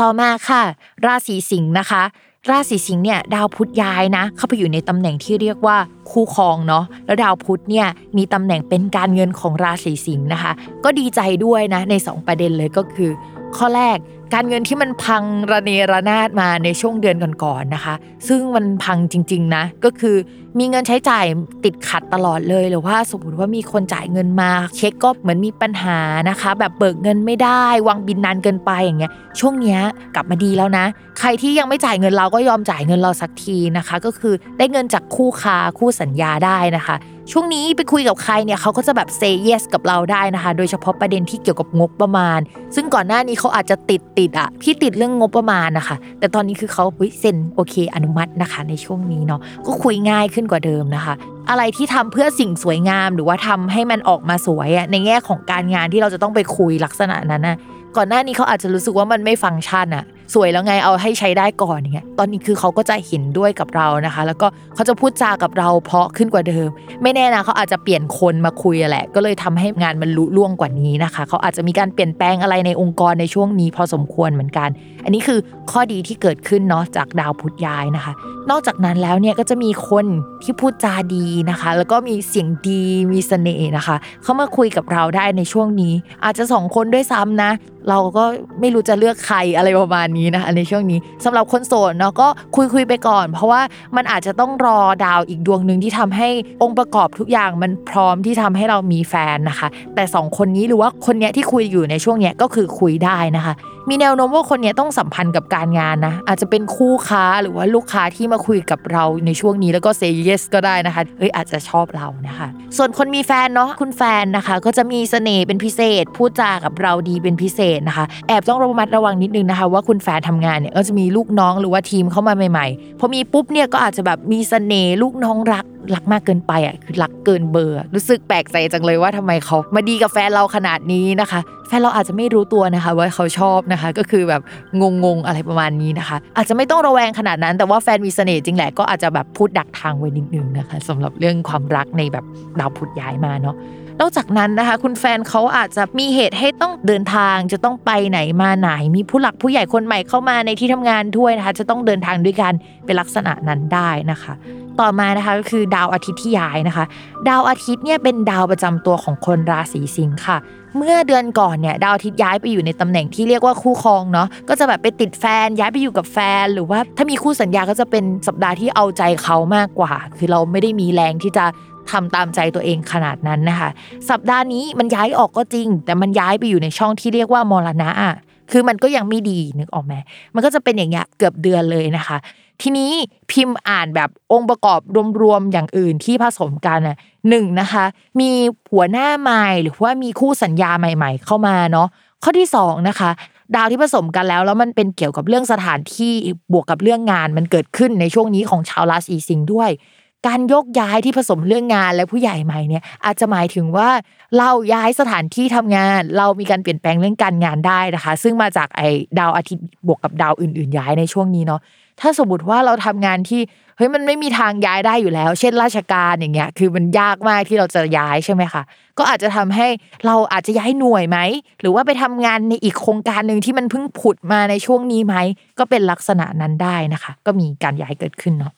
ต่อมาค่ะ ราศีสิงห์นะคะ ราศีสิงห์เนี่ยดาวพุธย้ายนะ เข้าไปอยู่ในตำแหน่งที่เรียกว่าคู่ครองเนาะแล้วดาวพุธเนี่ยมีตำแหน่งเป็นการเงินของราศีสิงห์นะคะ ก็ดีใจด้วยนะใน 2 ประเด็นเลยก็คือข้อแรกการเงินที่มันพังระเนระนาดมาในช่วงเดือนก่อนๆนะคะ ซึ่งมันพังจริงๆนะก็คือมีเงินใช้จ่ายติดขัดตลอดเลยหรือว่าสมมติว่ามีคนจ่ายเงินมาเช็คก็เหมือนมีปัญหานะคะ แบบเบิกเงินไม่ได้ วางบินนานเกินไปอย่างเงี้ยช่วงเนี้ยกลับมาดีแล้วนะ ใครที่ยังไม่จ่ายเงินเราก็ยอมจ่ายเงินเราสักทีนะคะ ก็คือได้เงินจากคู่ค้าคู่สัญญาได้นะคะ ช่วงนี้ไปคุยกับใครเนี่ยเขาก็จะแบบ say yes กับเราได้นะคะ โดยเฉพาะประเด็นที่เกี่ยวกับงบประมาณ ซึ่งก่อนหน้านี้เขาอาจจะติดติดอะพี่ติดเรื่องงบประมาณนะคะ แต่ตอนนี้คือเขาเซ็นโอเคอนุมัตินะคะ ในช่วงนี้เนาะก็คุยง่ายขึ้นกว่าเดิมนะคะ อะไรที่ทำเพื่อสิ่งสวยงามหรือว่าทำให้มันออกมาสวยอะในแง่ของการงานที่เราจะต้องไปคุยลักษณะนั้นนะก่อนหน้านี้เขาอาจจะรู้สึกว่ามันไม่ฟังก์ชันอะ สวยแล้วไงเอาให้ใช้ได้ก่อนอย่างเงี้ยตอนนี้คือเขาก็จะเห็นด้วยกับเรานะคะ แล้วก็เขาจะพูดจากับเราเพราะขึ้นกว่าเดิม ไม่แน่นะเขาอาจจะเปลี่ยนคนมาคุยแหละ ก็เลยทำให้งานมันลุล่วงกว่านี้นะคะ เขาอาจจะมีการเปลี่ยนแปลงอะไรในองค์กรในช่วงนี้พอสมควรเหมือนกัน อันนี้คือข้อดีที่เกิดขึ้นเนาะจากดาวพุธย้ายนะคะ นอกจากนั้นแล้วเนี่ยก็จะมีคนที่พูดจาดีนะคะ แล้วก็มีเสียงดีมีเสน่ห์นะคะ เขามาคุยกับเราได้ในช่วงนี้ อาจจะสองคนด้วยซ้ำนะ เราก็ไม่รู้จะเลือกใครอะไรประมาณนี้นะคะในช่วงนี้สำหรับคนโสดเนาะก็คุยคุยไปก่อน เพราะว่ามันอาจจะต้องรอดาวอีกดวงหนึ่งที่ทำให้องค์ประกอบทุกอย่างมันพร้อมที่ทำให้เรามีแฟนนะคะ แต่สองคนนี้หรือว่าคนเนี้ยที่คุยอยู่ในช่วงเนี้ยก็คือคุยได้นะคะ มีแนวโน้มว่าคนนี้ต้องสัมพันธ์กับการงานนะ อาจจะเป็นคู่ค้าหรือว่าลูกค้าที่มาคุยกับเราในช่วงนี้แล้วก็ say yes ก็ได้นะคะเอ้ยอาจจะชอบเรานะคะ ส่วนคนมีแฟนเนาะคุณแฟนนะคะ ก็จะมีเสน่ห์เป็นพิเศษ พูดจากับเราดีเป็นพิเศษนะคะ แอบต้องระมัดระวังนิดนึงนะคะ ว่าคุณแฟนทำงานเนี่ยก็จะมีลูกน้องหรือว่าทีมเข้ามาใหม่ๆพอมีปุ๊บเนี่ยก็อาจจะแบบมีเสน่ห์ลูกน้องรักรักมากเกินไปอะคือรักเกินเบอร์ รู้สึกแปลกใจจังเลยว่าทำไมเขามาดีกับแฟนเราขนาดนี้นะคะ แฟนเราอาจจะไม่รู้ตัวนะคะว่าเขาชอบนะคะ ก็คือแบบงงๆอะไรประมาณนี้นะคะ อาจจะไม่ต้องระแวงขนาดนั้น แต่ว่าแฟนมีเสน่ห์จริงแหละก็อาจจะแบบพูดดักทางไว้นิดนึงนะคะสำหรับเรื่องความรักในแบบดาวพุธย้ายมาเนาะนอกจากนั้นนะคะ คุณแฟนเขาอาจจะมีเหตุให้ต้องเดินทางจะต้องไปไหนมาไหน มีผู้หลักผู้ใหญ่คนใหม่เข้ามาในที่ทำงานด้วยนะคะ จะต้องเดินทางด้วยกันเป็นลักษณะนั้นได้นะคะ ต่อมานะคะก็คือดาวอาทิตย์ที่ย้ายนะคะ ดาวอาทิตย์เนี่ยเป็นดาวประจำตัวของคนราศีสิงค์ค่ะ เมื่อเดือนก่อนเนี่ยดาวอาทิตย์ย้ายไปอยู่ในตำแหน่งที่เรียกว่าคู่ครองเนาะก็จะแบบไปติดแฟนย้ายไปอยู่กับแฟน หรือว่าถ้ามีคู่สัญญาก็จะเป็นสัปดาห์ที่เอาใจเขามากกว่า คือเราไม่ได้มีแรงที่จะทำตามใจตัวเองขนาดนั้นนะคะ สัปดาห์นี้มันย้ายออกก็จริง แต่มันย้ายไปอยู่ในช่องที่เรียกว่ามรณะคือมันก็ยังไม่ดีนึกออกไหมมันก็จะเป็นอย่างเงี้ยเกือบเดือนเลยนะคะ ทีนี้พิมพ์อ่านแบบองค์ประกอบรวมๆอย่างอื่นที่ผสมกันน่ะหนึ่งนะคะ มีหัวหน้าใหม่หรือว่ามีคู่สัญญาใหม่ ๆ เข้ามาเนาะข้อที่สองนะคะ ดาวที่ผสมกันแล้วแล้วมันเป็นเกี่ยวกับเรื่องสถานที่บวกกับเรื่องงานมันเกิดขึ้นในช่วงนี้ของชาวราศีสิงห์ด้วยการยกย้ายที่ผสมเรื่องงานและผู้ใหญ่ใหม่เนี่ยอาจจะหมายถึงว่าเราย้ายสถานที่ทำงาน เรามีการเปลี่ยนแปลงเรื่องการงานได้นะคะ ซึ่งมาจากไอ้ดาวอาทิตย์บวกกับดาวอื่น ๆ ย้ายในช่วงนี้เนาะ ถ้าสมมติว่าเราทำงานที่เฮ้ยมันไม่มีทางย้ายได้อยู่แล้ว เช่นราชการอย่างเงี้ย คือมันยากมากที่เราจะย้ายใช่ไหมคะก็อาจจะทำให้เราอาจจะย้ายหน่วยไหมหรือว่าไปทำงานในอีกโครงการหนึ่งที่มันเพิ่งผุดมาในช่วงนี้ไหมก็เป็นลักษณะนั้นได้นะคะ ก็มีการย้ายเกิดขึ้นเนาะ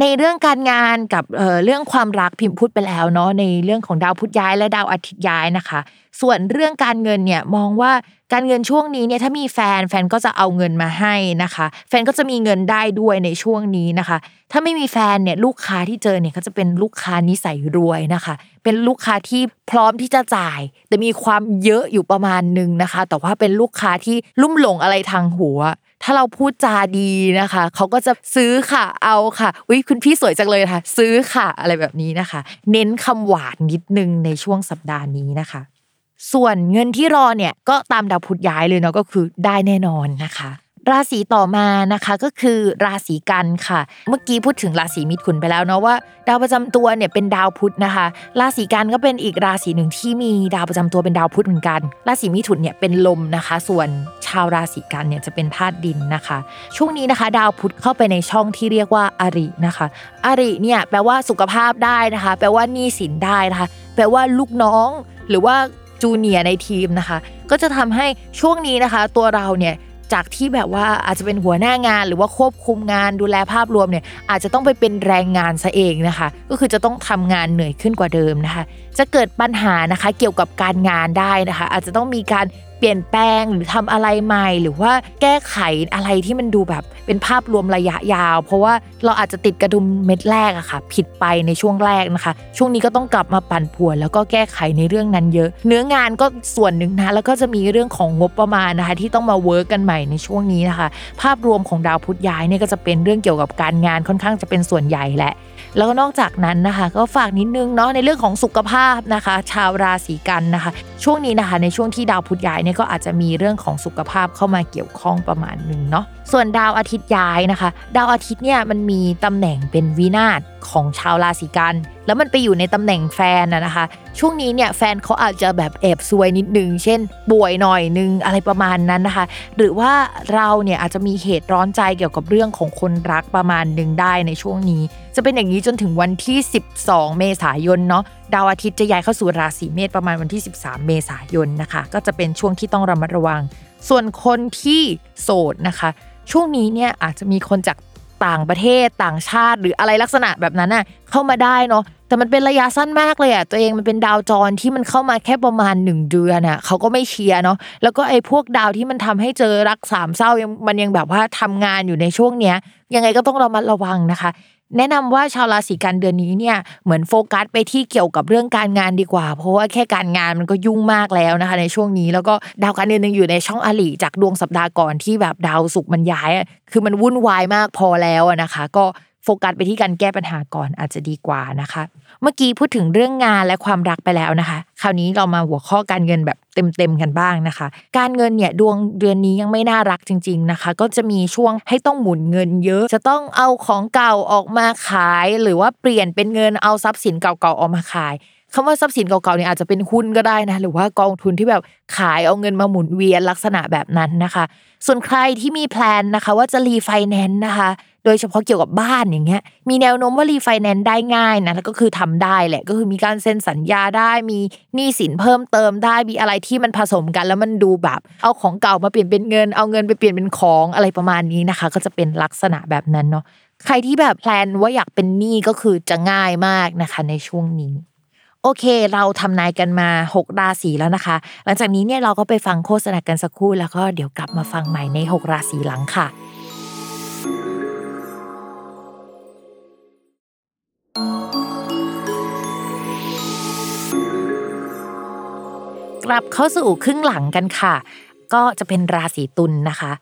ในเรื่องการงานกับเเรื่องความรักพิมพ์พูดไปแล้วเนาะในเรื่องของดาวพุธย้ายและดาวอาทิตย์ย้ายนะคะ ส่วนเรื่องการเงินเนี่ยมองว่าการเงินช่วงนี้เนี่ยถ้ามีแฟนแฟนก็จะเอาเงินมาให้นะคะ แฟนก็จะมีเงินได้ด้วยในช่วงนี้นะคะ ถ้าไม่มีแฟนเนี่ยลูกค้าที่เจอเนี่ยก็จะเป็นลูกค้านิสัยรวยนะคะ เป็นลูกค้าที่พร้อมที่จะจ่าย แต่มีความเยอะอยู่ประมาณหนึ่งนะคะ แต่ว่าเป็นลูกค้าที่ลุ่มหลงอะไรทางหัว ถ้าเราพูดจาดีนะคะเขาก็จะซื้อค่ะเอาค่ะอุ้ยคุณพี่สวยจังเลยค่ะ ซื้อค่ะอะไรแบบนี้นะคะ เน้นคำหวานนิดนึงในช่วงสัปดาห์นี้นะคะ ส่วนเงินที่รอเนี่ยก็ตามดาวพุธย้ายเลยเนาะก็คือได้แน่นอนนะคะ ราศีต่อมานะคะก็คือราศีกันค่ะ เมื่อกี้พูดถึงราศีมิถุนไปแล้วเนาะว่า ดาวประจำตัวเนี่ยเป็นดาวพุธนะคะ ราศีกันก็เป็นอีกราศีหนึ่งที่มีดาวประจำตัวเป็นดาวพุธเหมือนกัน ราศีมิถุนเนี่ยเป็นลมนะคะ ส่วนชาวราศีกันเนี่ยจะเป็นธาตุดินนะคะ ช่วงนี้นะคะ ดาวพุธเข้าไปในช่องที่เรียกว่าอารินะคะอาริเนี่ยแปลว่าสุขภาพได้นะคะ แปลว่าหนี้สินได้นะคะ แปลว่าลูกน้องหรือว่าจูเนียในทีมนะคะ ก็จะทำให้ช่วงนี้นะคะ ตัวเราเนี่ย จากที่แบบว่าอาจจะเป็นหัวหน้างานหรือว่าควบคุมงานดูแลภาพรวมเนี่ยอาจจะต้องไปเป็นแรงงานซะเองนะคะ ก็คือจะต้องทำงานเหนื่อยขึ้นกว่าเดิมนะคะ จะเกิดปัญหานะคะเกี่ยวกับการงานได้นะคะ อาจจะต้องมีการ เปลี่ยนแปลงหรือทำอะไรใหม่ หรือว่าแก้ไขอะไรที่มันดูแบบเป็นภาพรวมระยะยาว เพราะว่าเราอาจจะติดกระดุมเม็ดแรกอะค่ะ ผิดไปในช่วงแรกนะคะ ช่วงนี้ก็ต้องกลับมาปั่นป่วน แล้วก็แก้ไขในเรื่องนั้นเยอะ เนื้องานก็ส่วนหนึ่งนะแล้วก็จะมีเรื่องของงบประมาณนะคะ ที่ต้องมาเวิร์กกันใหม่ในช่วงนี้นะคะ ภาพรวมของดาวพุธย้ายเนี่ยก็จะเป็นเรื่องเกี่ยวกับการงานค่อนข้างจะเป็นส่วนใหญ่แหละแล้วก็นอกจากนั้นนะคะ ก็ฝากนิดนึงเนาะในเรื่องของสุขภาพนะคะ ชาวราศีกันนะคะ ช่วงนี้นะคะ ในช่วงที่ดาวพุธย้ายเนี่ยก็อาจจะมีเรื่องของสุขภาพเข้ามาเกี่ยวข้องประมาณหนึ่งเนาะส่วนดาวอาทิตย์ย้ายนะคะ ดาวอาทิตย์เนี่ยมันมีตำแหน่งเป็นวินาศของชาวราศีกัน แล้วมันไปอยู่ในตำแหน่งแฟนนะนะคะ ช่วงนี้เนี่ยแฟนเขาอาจจะแบบแอบซวยนิดนึง เช่น ป่วยหน่อยนึงอะไรประมาณนั้นนะคะ หรือว่าเราเนี่ยอาจจะมีเหตุร้อนใจเกี่ยวกับเรื่องของคนรักประมาณหนึ่งได้ในช่วงนี้ จะเป็นอย่างนี้จนถึงวันที่ 12 เมษายนเนาะ ดาวอาทิตย์จะย้ายเข้าสู่ราศีเมษประมาณวันที่ 13 เมษายนนะคะ ก็จะเป็นช่วงที่ต้องระมัดระวัง ส่วนคนที่โสดนะคะ ช่วงนี้เนี่ยอาจจะมีคนจากต่างประเทศต่างชาติ หรืออะไรลักษณะแบบนั้นน่ะเข้ามาได้เนาะแต่มันเป็นระยะสั้นมากเลยอะตัวเองมันเป็นดาวจรที่มันเข้ามาแค่ประมาณหนึ่งเดือนอะเขาก็ไม่เชียร์เนาะแล้วก็ไอ้พวกดาวที่มันทำให้เจอรักสามเศร้ายังมันยังแบบว่าทำงานอยู่ในช่วงเนี้ยยังไงก็ต้องระมัดระวังนะคะ แนะนำว่าชาวราศีกันเดือนนี้เนี่ยเหมือนโฟกัสไปที่เกี่ยวกับเรื่องการงานดีกว่า เพราะว่าแค่การงานมันก็ยุ่งมากแล้วนะคะ ในช่วงนี้แล้วก็ดาวการเงินยังอยู่ในช่องอลีจากดวงสัปดาห์ก่อนที่แบบดาวศุกร์มันย้าย คือมันวุ่นวายมากพอแล้วนะคะ ก็โฟกัสไปที่การแก้ปัญหาก่อนอาจจะดีกว่านะคะ เมื่อกี้พูดถึงเรื่องงานและความรักไปแล้วนะคะ คราวนี้เรามาหัวข้อการเงินแบบเต็มๆกันบ้างนะคะ การเงินเนี่ยดวงเดือนนี้ยังไม่น่ารักจริง ๆนะคะ ก็จะมีช่วงให้ต้องหมุนเงินเยอะ จะต้องเอาของเก่าออกมาขาย หรือว่าเปลี่ยนเป็นเงินเอาทรัพย์สินเก่าๆออกมาขาย คำว่าทรัพย์สินเก่าๆเนี่ยอาจจะเป็นหุ้นก็ได้นะ หรือว่ากองทุนที่แบบขายเอาเงินมาหมุนเวียนลักษณะแบบนั้นนะคะ ส่วนใครที่มี plan นะคะ ว่าจะรีไฟแนนซ์นะคะ โดยเฉพาะเกี่ยวกับบ้านอย่างเงี้ย มีแนวโน้มว่ารีไฟแนนซ์ได้ง่ายนะแล้วก็คือทำได้แหละ ก็คือมีการเซ็นสัญญาได้มีหนี้สินเพิ่มเติมได้มีอะไรที่มันผสมกัน แล้วมันดูแบบ เอาของเก่ามาเปลี่ยนเป็นเงิน เอาเงินไปเปลี่ยนเป็นของอะไรประมาณนี้นะคะ ก็จะเป็นลักษณะแบบนั้นเนาะใครที่แบบแพลนว่าอยากเป็นหนี้ก็คือจะง่ายมากนะคะในช่วงนี้ โอเค เราทำนายกันมา 6 ราศีแล้วนะคะ หลังจากนี้เนี่ยเราก็ไปฟังโฆษณากันสักครู่ แล้วก็เดี๋ยวกลับมาฟังใหม่ใน 6 ราศีหลังค่ะ กลับเข้าสู่ครึ่งหลังกันค่ะ ก็จะเป็นราศีตุลนะคะ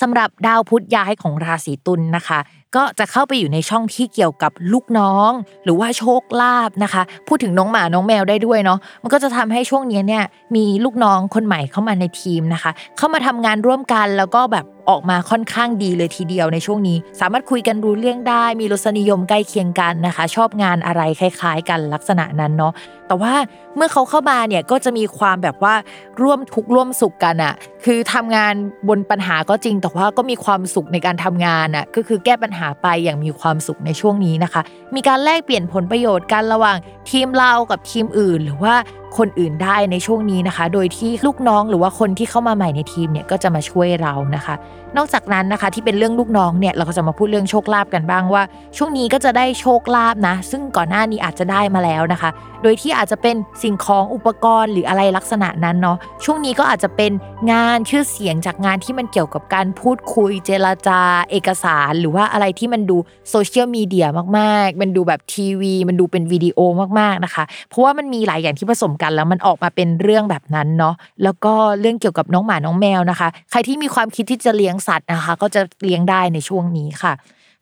สำหรับดาวพุธย้ายของราศีตุลนะคะ ก็จะเข้าไปอยู่ในช่องที่เกี่ยวกับลูกน้อง หรือว่าโชคลาภนะคะ พูดถึงน้องหมาน้องแมวได้ด้วยเนาะมันก็จะทำให้ช่วงนี้เนี่ยมีลูกน้องคนใหม่เข้ามาในทีมนะคะ เข้ามาทำงานร่วมกันแล้วก็แบบออกมาค่อนข้างดีเลยทีเดียวในช่วงนี้ สามารถคุยกันรู้เรื่องได้ มีรสนิยมใกล้เคียงกันนะคะ ชอบงานอะไรคล้าย ๆ กันลักษณะนั้นเนาะแต่ว่าเมื่อเขาเข้ามาเนี่ยก็จะมีความแบบว่าร่วมทุกข์ร่วมสุขกันอะคือทำงานบนปัญหาก็จริง แต่ว่าก็มีความสุขในการทำงานอะก็คือแก้ปัญหาไปอย่างมีความสุขในช่วงนี้นะคะ มีการแลกเปลี่ยนผลประโยชน์กันระหว่างทีมเรากับทีมอื่น หรือว่า คนอื่นได้ในช่วงนี้นะคะ โดยที่ลูกน้องหรือว่าคนที่เข้ามาใหม่ในทีมเนี่ยก็จะมาช่วยเรานะคะ นอกจากนั้นนะคะที่เป็นเรื่องลูกน้องเนี่ยเราก็จะมาพูดเรื่องโชคลาภกันบ้างว่า ช่วงนี้ก็จะได้โชคลาภนะ ซึ่งก่อนหน้านี้อาจจะได้มาแล้วนะคะ โดยที่อาจจะเป็นสิ่งของอุปกรณ์หรืออะไรลักษณะนั้นเนาะช่วงนี้ก็อาจจะเป็นงานชื่อเสียงจากงานที่มันเกี่ยวกับการพูดคุยเจรจา เอกสาร หรือว่าอะไรที่มันดูโซเชียลมีเดียมากๆ มันดูแบบทีวี มันดูเป็นวิดีโอมากๆนะคะ เพราะว่ามันมีหลายอย่างที่ผสมกัน แล้วมันออกมาเป็นเรื่องแบบนั้นเนาะแล้วก็เรื่องเกี่ยวกับน้องหมาน้องแมวนะคะ ใครที่มีความคิดที่จะเลี้ยงสัตว์นะคะ ก็จะเลี้ยงได้ในช่วงนี้ค่ะ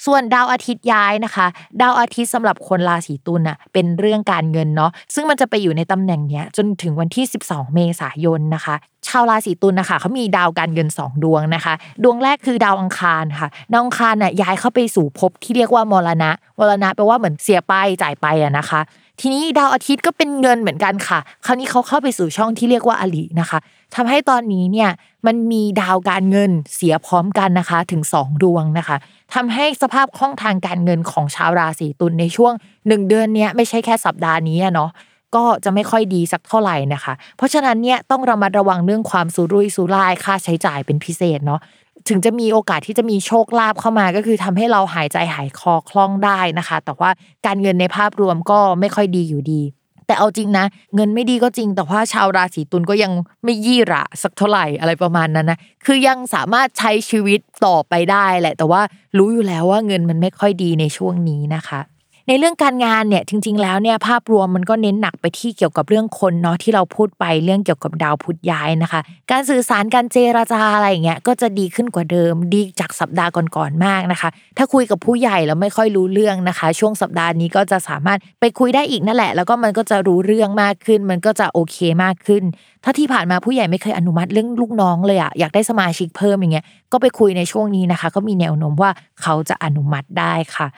ส่วนดาวอาทิตย์ย้ายนะคะ ดาวอาทิตย์สำหรับคนราศีตุลน่ะเป็นเรื่องการเงินเนาะซึ่งมันจะไปอยู่ในตำแหน่งเนี้ยจนถึงวันที่ 12 เมษายนนะคะ ชาวราศีตุลนะคะเขามีดาวการเงิน 2 ดวงนะคะ ดวงแรกคือดาวอังคารค่ะดาวอังคารน่ะย้ายเข้าไปสู่ภพที่เรียกว่ามรณะมรณะแปลว่าเหมือนเสียไปจ่ายไปอะนะคะ ทีนี้ดาวอาทิตย์ก็เป็นเงินเหมือนกันค่ะ คราวนี้เขาเข้าไปสู่ช่องที่เรียกว่าอลินะคะทำให้ตอนนี้เนี่ยมันมีดาวการเงินเสียพร้อมกันนะคะถึง 2 ดวงนะคะทำให้สภาพคล่องทางการเงินของชาวราศีตุลในช่วง 1 เดือนเนี้ยไม่ใช่แค่สัปดาห์นี้เนาะก็จะไม่ค่อยดีสักเท่าไหร่นะคะ เพราะฉะนั้นเนี่ยต้องระมัดระวังเรื่องความสุรุ่ยสุร่ายค่าใช้จ่ายเป็นพิเศษเนาะ ถึงจะมีโอกาสที่จะมีโชคลาภเข้ามาก็คือทำให้เราหายใจหายคอคล่องได้นะคะ แต่ว่าการเงินในภาพรวมก็ไม่ค่อยดีอยู่ดี แต่เอาจริงนะ เงินไม่ดีก็จริง แต่ว่าชาวราศีตุลก็ยังไม่ยี่ระสักเท่าไหร่อะไรประมาณนั้นนะคือยังสามารถใช้ชีวิตต่อไปได้แหละ แต่ว่ารู้อยู่แล้วว่าเงินมันไม่ค่อยดีในช่วงนี้นะคะ ในเรื่องการงานเนี่ยจริง ๆ แล้วเนี่ยภาพรวมมันก็เน้นหนักไปที่เกี่ยวกับเรื่องคนเนาะที่เราพูดไปเรื่องเกี่ยวกับดาวพุธย้ายนะคะ การสื่อสารการเจรจาอะไรเงี้ยก็จะดีขึ้นกว่าเดิม ดีจากสัปดาห์ก่อนๆมากนะคะ ถ้าคุยกับผู้ใหญ่แล้วไม่ค่อยรู้เรื่องนะคะ ช่วงสัปดาห์นี้ก็จะสามารถไปคุยได้อีกนั่นแหละ แล้วก็มันก็จะรู้เรื่องมากขึ้น มันก็จะโอเคมากขึ้น ถ้าที่ผ่านมาผู้ใหญ่ไม่เคยอนุมัติเรื่องลูกน้องเลยอะอยากได้สมาชิกเพิ่มอย่างเงี้ยก็ไปคุยในช่วงนี้นะคะ ก็มีแนวโน้มว่าเขาจะอนุมัติได้ค่ะ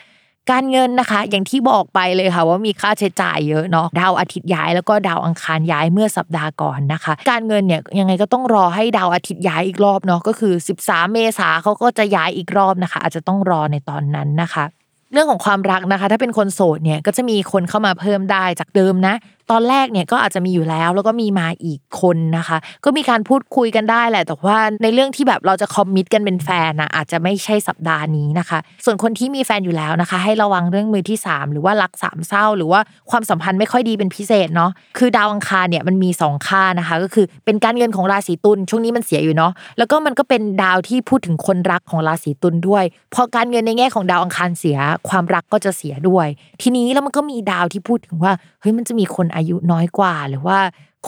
การเงินนะคะ อย่างที่บอกไปเลยค่ะว่ามีค่าใช้จ่ายเยอะเนาะดาวอาทิตย์ย้ายแล้วก็ดาวอังคารย้ายเมื่อสัปดาห์ก่อนนะคะ การเงินเนี่ยยังไงก็ต้องรอให้ดาวอาทิตย์ย้ายอีกรอบเนาะก็คือ 13 เมษาเขาก็จะย้ายอีกรอบนะคะ อาจจะต้องรอในตอนนั้นนะคะเรื่องของความรักนะคะ ถ้าเป็นคนโสดเนี่ยก็จะมีคนเข้ามาเพิ่มได้จากเดิมนะ ตอนแรกเนี่ยก็อาจจะมีอยู่แล้ว แล้วก็มีมาอีกคนนะคะ ก็มีการพูดคุยกันได้แหละ แต่ว่าในเรื่องที่แบบเราจะคอมมิตกันเป็นแฟนนะอาจจะไม่ใช่สัปดาห์นี้นะคะ ส่วนคนที่มีแฟนอยู่แล้วนะคะ ให้ระวังเรื่องมือที่ 3 หรือว่ารักสามเศร้า หรือว่าความสัมพันธ์ไม่ค่อยดีเป็นพิเศษเนาะคือดาวอังคารเนี่ยมันมี 2 ค่านะคะ ก็คือเป็นการเงินของราศีตุลช่วงนี้มันเสียอยู่เนาะแล้วก็มันก็เป็นดาวที่พูดถึงคนรักของราศีตุลด้วย พอการเงินในแง่ของดาวอังคารเสีย ความรักก็จะเสียด้วย ทีนี้แล้วมันก็มีดาวที่พูดถึงว่าเฮ้ยมันจะมีคนอาายุน้อยกว่าหรือว่า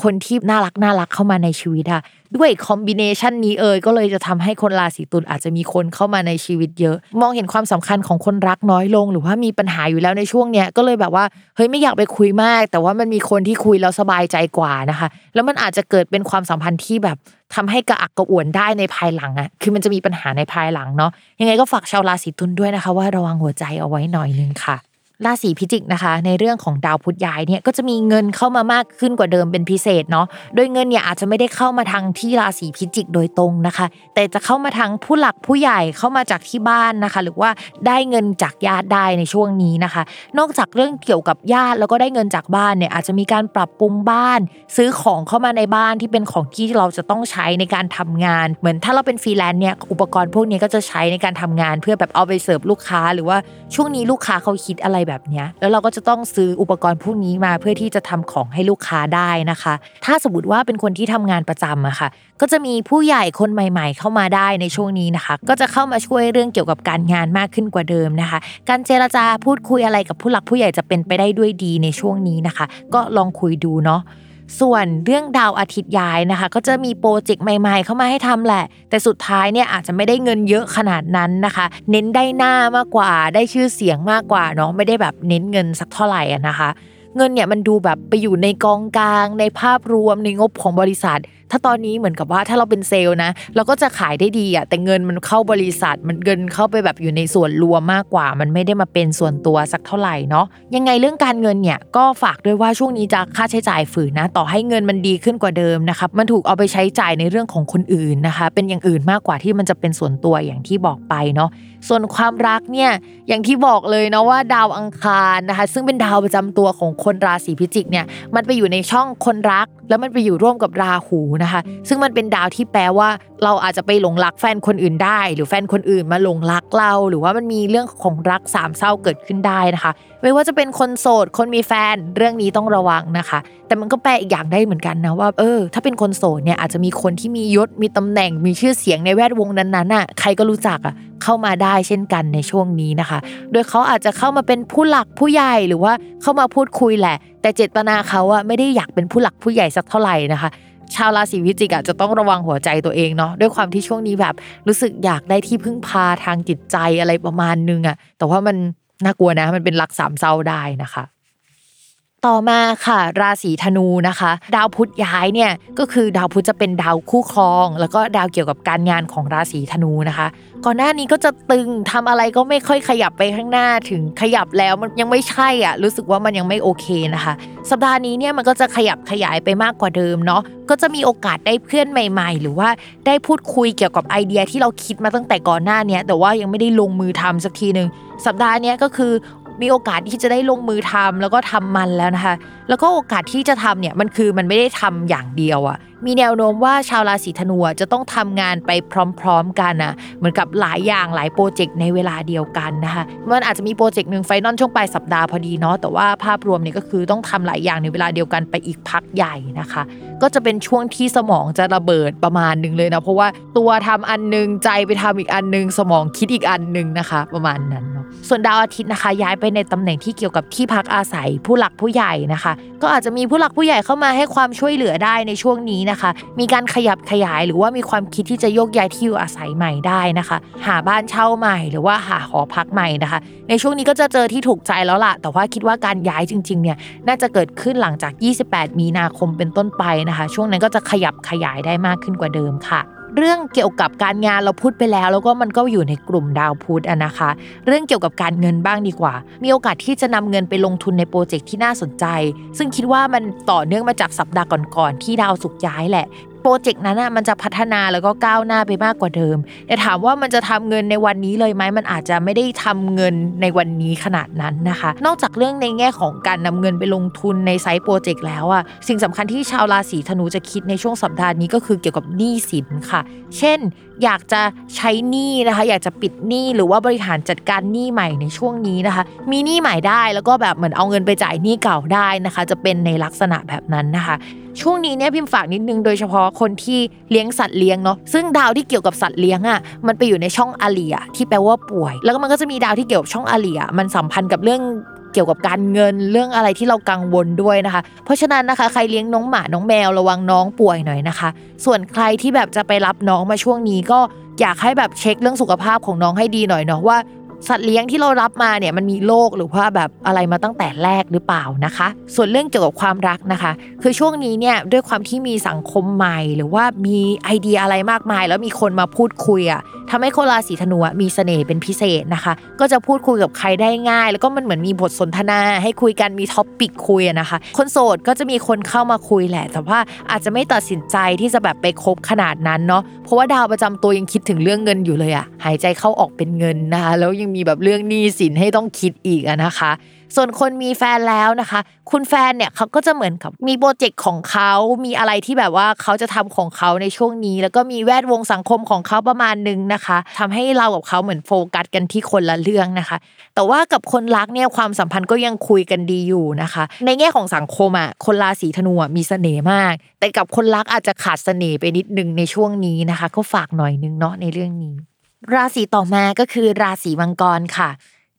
คนที่น่ารักน่ารักเข้ามาในชีวิตอะด้วยคอมบิเนชันนี้เอ่ยก็เลยจะทำให้คนราศีตุลอาจจะมีคนเข้ามาในชีวิตเยอะ มองเห็นความสำคัญของคนรักน้อยลง หรือว่ามีปัญหาอยู่แล้วในช่วงเนี้ยก็เลยแบบว่าเฮ้ยไม่อยากไปคุยมาก แต่ว่ามันมีคนที่คุยแล้วสบายใจกว่านะคะ แล้วมันอาจจะเกิดเป็นความสัมพันธ์ที่แบบทำให้กระอักกระอ่วนได้ในภายหลังอะคือมันจะมีปัญหาในภายหลังเนาะยังไงก็ฝากชาวราศีตุลด้วยนะคะ ว่าระวังหัวใจเอาไว้หน่อยนึงค่ะ ราศีพิจิกนะคะ ในเรื่องของดาวพุธย้ายเนี่ยก็จะมีเงินเข้ามามากขึ้นกว่าเดิมเป็นพิเศษเนาะโดยเงินเนี่ยอาจจะไม่ได้เข้ามาทางที่ราศีพิจิกโดยตรงนะคะ แต่จะเข้ามาทางผู้หลักผู้ใหญ่เข้ามาจากที่บ้านนะคะ หรือว่าได้เงินจากญาติได้ในช่วงนี้นะคะ นอกจากเรื่องเกี่ยวกับญาติแล้วก็ได้เงินจากบ้านเนี่ยอาจจะมีการปรับปรุงบ้าน ซื้อของเข้ามาในบ้านที่เป็นของที่เราจะต้องใช้ในการทำงาน เหมือนถ้าเราเป็นฟรีแลนซ์เนี่ยอุปกรณ์พวกนี้ก็จะใช้ในการทำงาน เพื่อแบบเอาไปเสิร์ฟลูกค้า หรือว่าช่วงนี้ลูกค้าเขาคิดอะไรแบบนี้แล้วเราก็จะต้องซื้ออุปกรณ์พวกนี้มาเพื่อที่จะทำของให้ลูกค้าได้นะคะ ถ้าสมมติว่าเป็นคนที่ทำงานประจำอะค่ะ ก็จะมีผู้ใหญ่คนใหม่ ๆ เข้ามาได้ในช่วงนี้นะคะ ก็จะเข้ามาช่วยเรื่องเกี่ยวกับการงานมากขึ้นกว่าเดิมนะคะ การเจรจาพูดคุยอะไรกับผู้หลักผู้ใหญ่จะเป็นไปได้ด้วยดีในช่วงนี้นะคะ ก็ลองคุยดูเนาะ ส่วนเรื่องดาวอาทิตย์ย้ายนะคะ ก็จะมีโปรเจกต์ใหม่ๆ เข้ามาให้ทำแหละ แต่สุดท้ายเนี่ยอาจจะไม่ได้เงินเยอะขนาดนั้นนะคะ เน้นได้หน้ามากกว่าได้ชื่อเสียงมากกว่าเนาะไม่ได้แบบเน้นเงินสักเท่าไหร่นะคะ เงินเนี่ยมันดูแบบไปอยู่ในกองกลาง ในภาพรวมในงบของบริษัท ถ้าตอนนี้เหมือนกับว่าถ้าเราเป็นเซลล์นะ เราก็จะขายได้ดีอะแต่เงินมันเข้าบริษัท มันเงินเข้าไปแบบอยู่ในส่วนรวมมากกว่า มันไม่ได้มาเป็นส่วนตัวสักเท่าไหร่เนาะยังไงเรื่องการเงินเนี่ยก็ฝากด้วยว่าช่วงนี้จะค่าใช้จ่ายฝืนนะ ต่อให้เงินมันดีขึ้นกว่าเดิมนะครับมันถูกเอาไปใช้จ่ายในเรื่องของคนอื่นนะคะ เป็นอย่างอื่นมากกว่าที่มันจะเป็นส่วนตัวอย่างที่บอกไปเนาะส่วนความรักเนี่ยอย่างที่บอกเลยเนาะว่าดาวอังคารนะคะ ซึ่งเป็นดาวประจำตัวของคนราศีพิจิกเนี่ยมันไปอยู่ในช่องคนรัก แล้วมันไปอยู่ร่วมกับราหูนะคะ ซึ่งมันเป็นดาวที่แปลว่า เราอาจจะไปหลงรักแฟนคนอื่นได้ หรือแฟนคนอื่นมาหลงรักเรา หรือว่ามันมีเรื่องของรักสามเศร้าเกิดขึ้นได้นะคะ ไม่ว่าจะเป็นคนโสดคนมีแฟนเรื่องนี้ต้องระวังนะคะ แต่มันก็แปลอีกอย่างได้เหมือนกันนะว่าเออ ถ้าเป็นคนโสดเนี่ยอาจจะมีคนที่มียศมีตำแหน่งมีชื่อเสียงในแวดวงนั้นๆน่ะใครก็รู้จักอะ เข้ามาได้เช่นกันในช่วงนี้นะคะ โดยเขาอาจจะเข้ามาเป็นผู้หลักผู้ใหญ่หรือว่าเข้ามาพูดคุยแหละ แต่เจตนาเขาอะไม่ได้อยากเป็นผู้หลักผู้ใหญ่สักเท่าไหร่นะคะชาวราศีพิจิกอะจะต้องระวังหัวใจตัวเองเนาะด้วยความที่ช่วงนี้แบบ รู้สึกอยากได้ที่พึ่งพาทางจิตใจอะไรประมาณนึงอะแต่ว่ามันน่ากลัวนะมันเป็นลักสามเศร้าได้นะคะ ต่อมาค่ะ ราศีธนูนะคะ ดาวพุธย้ายเนี่ยก็คือดาวพุธจะเป็นดาวคู่ครอง แล้วก็ดาวเกี่ยวกับการงานของราศีธนูนะคะ ก่อนหน้านี้ก็จะตึงทำอะไรก็ไม่ค่อยขยับไปข้างหน้าถึงขยับแล้วมันยังไม่ใช่อะรู้สึกว่ามันยังไม่โอเคนะคะ สัปดาห์นี้เนี่ยมันก็จะขยับขยายไปมากกว่าเดิมเนาะก็จะมีโอกาสได้เพื่อนใหม่ ๆ หรือว่าได้พูดคุยเกี่ยวกับไอเดียที่เราคิดมาตั้งแต่ก่อนหน้านี้แต่ว่ายังไม่ได้ลงมือทำสักทีหนึ่งสัปดาห์นี้ก็คือ มีโอกาสที่จะได้ลงมือทำแล้วก็ทำมันแล้วนะคะ แล้วก็โอกาสที่จะทำเนี่ยมันคือมันไม่ได้ทำอย่างเดียวอะ่ะมีแนวโน้มว่าชาวราศีธนูจะต้องทำงานไปพร้อม ๆ กันอะเหมือนกับหลายอย่างหลายโปรเจกต์ในเวลาเดียวกันนะคะ มันอาจจะมีโปรเจกต์หนึ่ง final ช่วงปลายสัปดาห์พอดีเนาะแต่ว่าภาพรวมเนี่ยก็คือต้องทำหลายอย่างในเวลาเดียวกันไปอีกพักใหญ่นะคะ ก็จะเป็นช่วงที่สมองจะระเบิดประมาณหนึ่งเลยนะเพราะว่าตัวทำอันหนึ่งใจไปทำอีกอันหนึ่งสมองคิดอีกอันหนึ่งนะคะ ประมาณนั้นเนาะส่วนดาวอาทิตย์นะคะ ย้ายไปในตำแหน่งที่เกี่ยวกับที่พักอาศัยผู้หลักผู้ใหญ่นะคะ ก็อาจจะมีผู้หลักผู้ใหญ่เข้ามาให้ความช่วยเหลือได้ในช่วงนี้นะคะ มีการขยับขยายหรือว่ามีความคิดที่จะโยกย้ายที่อยู่อาศัยใหม่ได้นะคะ หาบ้านเช่าใหม่หรือว่าหาหอพักใหม่นะคะ ในช่วงนี้ก็จะเจอที่ถูกใจแล้วล่ะ แต่ว่าคิดว่าการย้ายจริงๆเนี่ยน่าจะเกิดขึ้นหลังจาก 28 มีนาคมเป็นต้นไปนะคะ ช่วงนั้นก็จะขยับขยายได้มากขึ้นกว่าเดิมค่ะ เรื่องเกี่ยวกับการงานเราพูดไปแล้ว แล้วก็มันก็อยู่ในกลุ่มดาวพุธอะนะคะ เรื่องเกี่ยวกับการเงินบ้างดีกว่า มีโอกาสที่จะนำเงินไปลงทุนในโปรเจกต์ที่น่าสนใจ ซึ่งคิดว่ามันต่อเนื่องมาจากสัปดาห์ก่อนๆที่ดาวสุกร์ย้ายแหละ โปรเจกต์นั้นอะมันจะพัฒนาแล้วก็ก้าวหน้าไปมากกว่าเดิม แต่ถามว่ามันจะทำเงินในวันนี้เลยไหมมันอาจจะไม่ได้ทำเงินในวันนี้ขนาดนั้นนะคะ นอกจากเรื่องในแง่ของการนำเงินไปลงทุนในไซต์โปรเจกต์แล้วอะสิ่งสำคัญที่ชาวราศีธนูจะคิดในช่วงสัปดาห์นี้ก็คือเกี่ยวกับหนี้สินค่ะ เช่นอยากจะใช้หนี้นะคะ อยากจะปิดหนี้หรือว่าบริหารจัดการหนี้ใหม่ในช่วงนี้นะคะ มีหนี้ใหม่ได้แล้วก็แบบเหมือนเอาเงินไปจ่ายหนี้เก่าได้นะคะ จะเป็นในลักษณะแบบนั้นนะคะ ช่วงนี้เนี่ยพิมพ์ฝากนิดนึงโดยเฉพาะคนที่เลี้ยงสัตว์เลี้ยงเนาะซึ่งดาวที่เกี่ยวกับสัตว์เลี้ยงอะมันไปอยู่ในช่องอาเลียที่แปลว่าป่วย แล้วก็มันก็จะมีดาวที่เกี่ยวกับช่องอาเลียมันสัมพันธ์กับเรื่อง เกี่ยวกับการเงินเรื่องอะไรที่เรากังวลด้วยนะคะ เพราะฉะนั้นนะคะใครเลี้ยงน้องหมาน้องแมวระวังน้องป่วยหน่อยนะคะ ส่วนใครที่แบบจะไปรับน้องมาช่วงนี้ก็อยากให้แบบเช็คเรื่องสุขภาพของน้องให้ดีหน่อยเนาะว่าสัตว์เลี้ยงที่เรารับมาเนี่ยมันมีโรคหรือว่าแบบอะไรมาตั้งแต่แรกหรือเปล่านะคะ ส่วนเรื่องเกี่ยวกับความรักนะคะ คือช่วงนี้เนี่ยด้วยความที่มีสังคมใหม่ หรือว่ามีไอเดียอะไรมากมาย แล้วมีคนมาพูดคุยอะ ทำให้คนราศีธนูมีเสน่ห์เป็นพิเศษนะคะ ก็จะพูดคุยกับใครได้ง่าย แล้วก็มันเหมือนมีบทสนทนา ให้คุยกันมี topic คุยนะคะ คนโสดก็จะมีคนเข้ามาคุยแหละ แต่ว่าอาจจะไม่ตัดสินใจที่จะแบบไปคบขนาดนั้นเนาะเพราะว่าดาวประจำตัวยังคิดถึงเรื่องเงินอยู่เลยอะหายใจเข้าออกเป็นเงินนะคะแล้วยังมีแบบเรื่องหนี้สินให้ต้องคิดอีกนะคะ ส่วนคนมีแฟนแล้วนะคะ คุณแฟนเนี่ยเขาก็จะเหมือนกับมีโปรเจกต์ของเขามีอะไรที่แบบว่าเขาจะทำของเขาในช่วงนี้ แล้วก็มีแวดวงสังคมของเขาประมาณนึงนะคะทำให้เรากับเขาเหมือนโฟกัสกันที่คนละเรื่องนะคะ แต่ว่ากับคนรักเนี่ยความสัมพันธ์ก็ยังคุยกันดีอยู่นะคะ ในแง่ของสังคมอะคนราศีธนูมีเสน่ห์มาก แต่กับคนรักอาจจะขาดเสน่ห์ไปนิดนึงในช่วงนี้นะคะ ก็ฝากหน่อยนึงเนาะในเรื่องนี้ ราศีต่อมาก็คือราศีมังกรค่ะ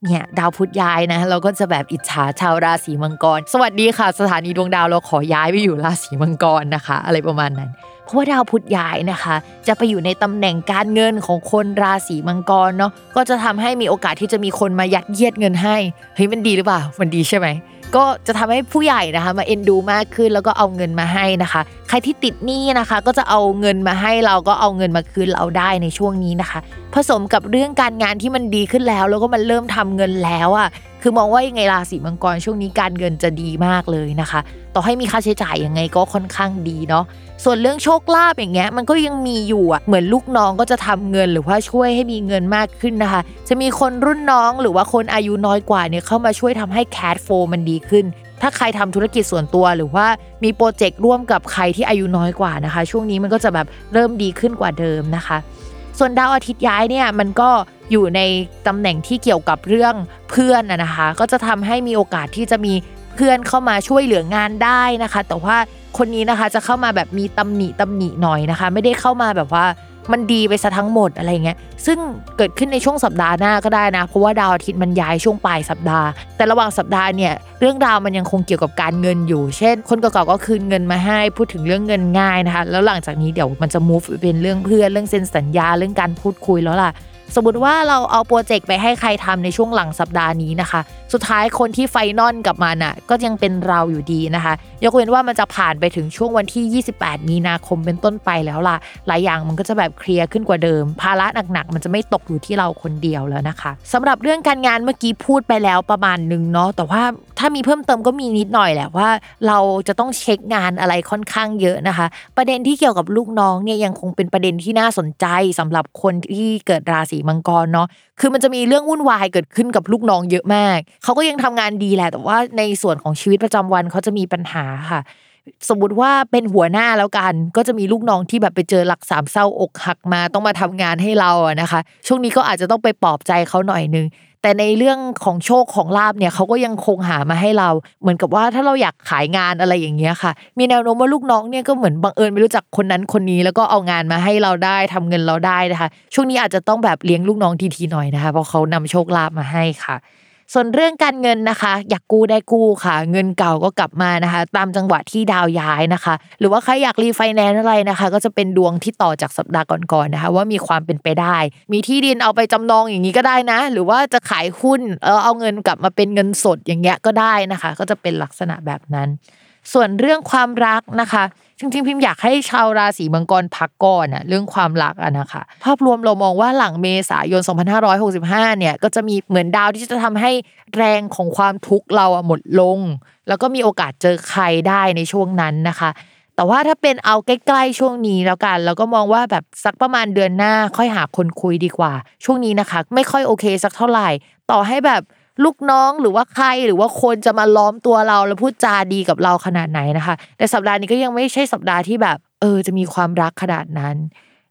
เนี่ยดาวพุธย้ายนะเราก็จะแบบอิจฉาชาวราศีมังกร สวัสดีค่ะ สถานีดวงดาวเราขอย้ายไปอยู่ราศีมังกรนะคะ อะไรประมาณนั้น เพราะว่าดาวพุธย้ายนะคะ จะไปอยู่ในตำแหน่งการเงินของคนราศีมังกรเนาะก็จะทำให้มีโอกาสที่จะมีคนมายัดเยียดเงินให้เฮ้ยมันดีหรือเปล่ามันดีใช่ไหม ก็จะทำให้ผู้ใหญ่นะคะ มาเอ็นดูมากขึ้นแล้วก็เอาเงินมาให้นะคะ ใครที่ติดหนี้นะคะ ก็จะเอาเงินมาให้เราก็เอาเงินมาคืนเราได้ในช่วงนี้นะคะ ผสมกับเรื่องการงานที่มันดีขึ้นแล้ว แล้วก็มันเริ่มทำเงินแล้วอะ คือมองว่ายังไงราศีมังกรช่วงนี้การเงินจะดีมากเลยนะคะ ต่อให้มีค่าใช้จ่ายยังไงก็ค่อนข้างดีเนาะส่วนเรื่องโชคลาภอย่างเงี้ยมันก็ยังมีอยู่อะเหมือนลูกน้องก็จะทำเงินหรือว่าช่วยให้มีเงินมากขึ้นนะคะ จะมีคนรุ่นน้องหรือว่าคนอายุน้อยกว่าเนี่ยเข้ามาช่วยทำให้แคดโฟมันดีขึ้น ถ้าใครทำธุรกิจส่วนตัวหรือว่ามีโปรเจกต์ร่วมกับใครที่อายุน้อยกว่านะคะ ช่วงนี้มันก็จะแบบเริ่มดีขึ้นกว่าเดิมนะคะ ส่วนดาวอาทิตย์ย้ายเนี่ยมันก็ อยู่ในตำแหน่งที่เกี่ยวกับเรื่องเพื่อนนะคะ ก็จะทำให้มีโอกาสที่จะมีเพื่อนเข้ามาช่วยเหลืองานได้นะคะ แต่ว่าคนนี้นะคะจะเข้ามาแบบมีตำหนิตำหนิหน่อยนะคะ ไม่ได้เข้ามาแบบว่ามันดีไปซะทั้งหมดอะไรเงี้ย ซึ่งเกิดขึ้นในช่วงสัปดาห์หน้าก็ได้นะ เพราะว่าดาวอาทิตย์มันย้ายช่วงปลายสัปดาห์ แต่ระหว่างสัปดาห์เนี่ย เรื่องราวมันยังคงเกี่ยวกับการเงินอยู่ เช่น คนเก่าๆก็คืนเงินมาให้ พูดถึงเรื่องเงินง่ายนะคะ แล้วหลังจากนี้เดี๋ยวมันจะ move เป็นเรื่องเพื่อน เรื่องเซ็นสัญญา เรื่องการพูดคุยแล้วล่ะ สมมติว่าเราเอาโปรเจกต์ไปให้ใครทำในช่วงหลังสัปดาห์นี้นะคะสุดท้ายคนที่ไฟนอลกับมันอะ ก็ยังเป็นเราอยู่ดีนะคะ ยกเว้นว่ามันจะผ่านไปถึงช่วงวันที่ 28 มีนาคมเป็นต้นไปแล้วล่ะ หลายอย่างมันก็จะแบบเคลียร์ขึ้นกว่าเดิม ภาระหนักๆ มันจะไม่ตกอยู่ที่เราคนเดียวแล้วนะคะสำหรับเรื่องการงานเมื่อกี้พูดไปแล้วประมาณนึงเนาะ แต่ว่าถ้ามีเพิ่มเติมก็มีนิดหน่อยแหละว่า เราจะต้องเช็คงานอะไรค่อนข้างเยอะนะคะ ประเด็นที่เกี่ยวกับลูกน้องเนี่ยยังคงเป็นประเด็นที่น่าสนใจสำหรับคนที่เกิดราศีมังกรเนาะ คือมันจะมีเรื่องวุ่นวายเกิดขึ้นกับลูกน้องเยอะมากเขาก็ยังทำงานดีแหละ แต่ว่าในส่วนของชีวิตประจำวันเขาจะมีปัญหาค่ะ สมมติว่าเป็นหัวหน้าแล้วกัน ก็จะมีลูกน้องที่แบบไปเจอหลักสามเศร้าอกหักมาต้องมาทำงานให้เราอะนะคะ ช่วงนี้ก็อาจจะต้องไปปลอบใจเขาหน่อยนึงแต่ในเรื่องของโชคของลาบเนี่ยเขาก็ยังคงหามาให้เรา เหมือนกับว่าถ้าเราอยากขายงานอะไรอย่างเงี้ยค่ะ มีแนวโน้มว่าลูกน้องเนี่ยก็เหมือนบังเอิญไม่รู้จักคนนั้นคนนี้ แล้วก็เอางานมาให้เราได้ทำเงินเราได้นะคะ ช่วงนี้อาจจะต้องแบบเลี้ยงลูกน้องทีๆหน่อยนะคะเพราะเขานำโชคลาภมาให้ค่ะ ส่วนเรื่องการเงินนะคะ อยากกู้ได้กู้ค่ะ เงินเก่าก็กลับมานะคะ ตามจังหวะที่ดาวย้ายนะคะ หรือว่าใครอยากรีไฟแนนซ์อะไรนะคะ ก็จะเป็นดวงที่ต่อจากสัปดาห์ก่อนๆนะคะ ว่ามีความเป็นไปได้ มีที่ดินเอาไปจำนองอย่างนี้ก็ได้นะ หรือว่าจะขายหุ้นเออเอาเงินกลับมาเป็นเงินสดอย่างเงี้ยก็ได้นะคะ ก็จะเป็นลักษณะแบบนั้น ส่วนเรื่องความรักนะคะ จริงๆพิมพ์อยากให้ชาวราศีมังกรพักก่อนอะเรื่องความรักอะนะคะ ภาพรวมเรามองว่าหลังเมษายน 2565 เนี่ยก็จะมีเหมือนดาวที่จะทำให้แรงของความทุกข์เราอะหมดลง แล้วก็มีโอกาสเจอใครได้ในช่วงนั้นนะคะแต่ว่าถ้าเป็นเอาใกล้ๆช่วงนี้แล้วกัน แล้วก็มองว่าแบบสักประมาณเดือนหน้าค่อยหาคนคุยดีกว่า ช่วงนี้นะคะ ไม่ค่อยโอเคสักเท่าไหร่ ต่อให้แบบ ลูกน้องหรือว่าใครหรือว่าคนจะมาล้อมตัวเราแล้วพูดจาดีกับเราขนาดไหนนะคะ แต่สัปดาห์นี้ก็ยังไม่ใช่สัปดาห์ที่แบบ เออ จะมีความรักขนาดนั้น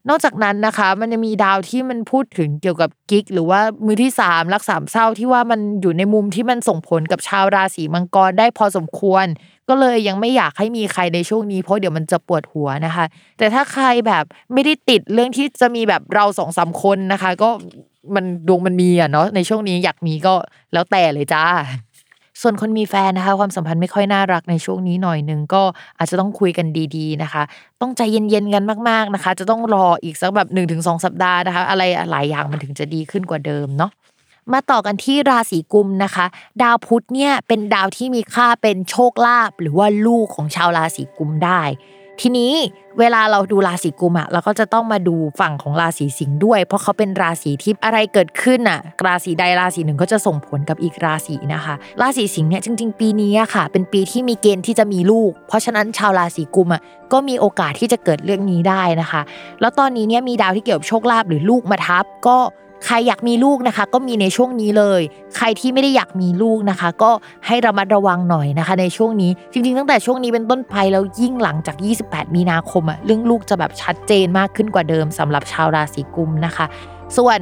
นอกจากนั้นนะคะ มันจะมีดาวที่มันพูดถึงเกี่ยวกับกิ๊กหรือว่ามือที่สามรักสามเศร้าที่ว่ามันอยู่ในมุมที่มันส่งผลกับชาวราศีมังกรได้พอสมควร ก็เลยยังไม่อยากให้มีใครในช่วงนี้เพราะเดี๋ยวมันจะปวดหัวนะคะ แต่ถ้าใครแบบไม่ได้ติดเรื่องที่จะมีแบบเราสองสามคนนะคะ ก็ มันดวงมันมีอะเนาะในช่วงนี้อยากมีก็แล้วแต่เลยจ้า ส่วนคนมีแฟนนะคะ ความสัมพันธ์ไม่ค่อยน่ารักในช่วงนี้หน่อยนึงก็อาจจะต้องคุยกันดีๆนะคะ ต้องใจเย็นๆกันมากๆนะคะ จะต้องรออีกสักแบบ1นถึงสสัปดาห์นะคะ อะไรหลายอย่างมันถึงจะดีขึ้นกว่าเดิมเนาะมาต่อกันที่ราศีกุมนะคะ ดาวพุธเนี่ยเป็นดาวที่มีค่าเป็นโชคลาภหรือว่าลูกของชาวราศีกุมได้ ทีนี้เวลาเราดูราศีกุมอะเราก็จะต้องมาดูฝั่งของราศีสิงห์ด้วย เพราะเขาเป็นราศีที่อะไรเกิดขึ้นอะราศีใดราศีหนึ่งก็จะส่งผลกับอีกราศีนะคะ ราศีสิงห์เนี่ยจริง ๆ ปีนี้อะค่ะ เป็นปีที่มีเกณฑ์ที่จะมีลูก เพราะฉะนั้นชาวราศีกุมอะก็มีโอกาสที่จะเกิดเรื่องนี้ได้นะคะ แล้วตอนนี้เนี่ยมีดาวที่เกี่ยวกับโชคลาภหรือลูกมาทับก็ ใครอยากมีลูกนะคะ ก็มีในช่วงนี้เลย ใครที่ไม่ได้อยากมีลูกนะคะ ก็ให้ระมัดระวังหน่อยนะคะ ในช่วงนี้จริง ๆ ตั้งแต่ช่วงนี้เป็นต้นไปแล้วยิ่งหลังจาก 28 มีนาคมอะเรื่องลูกจะแบบชัดเจนมากขึ้นกว่าเดิมสำหรับชาวราศีกุมนะคะ ส่วน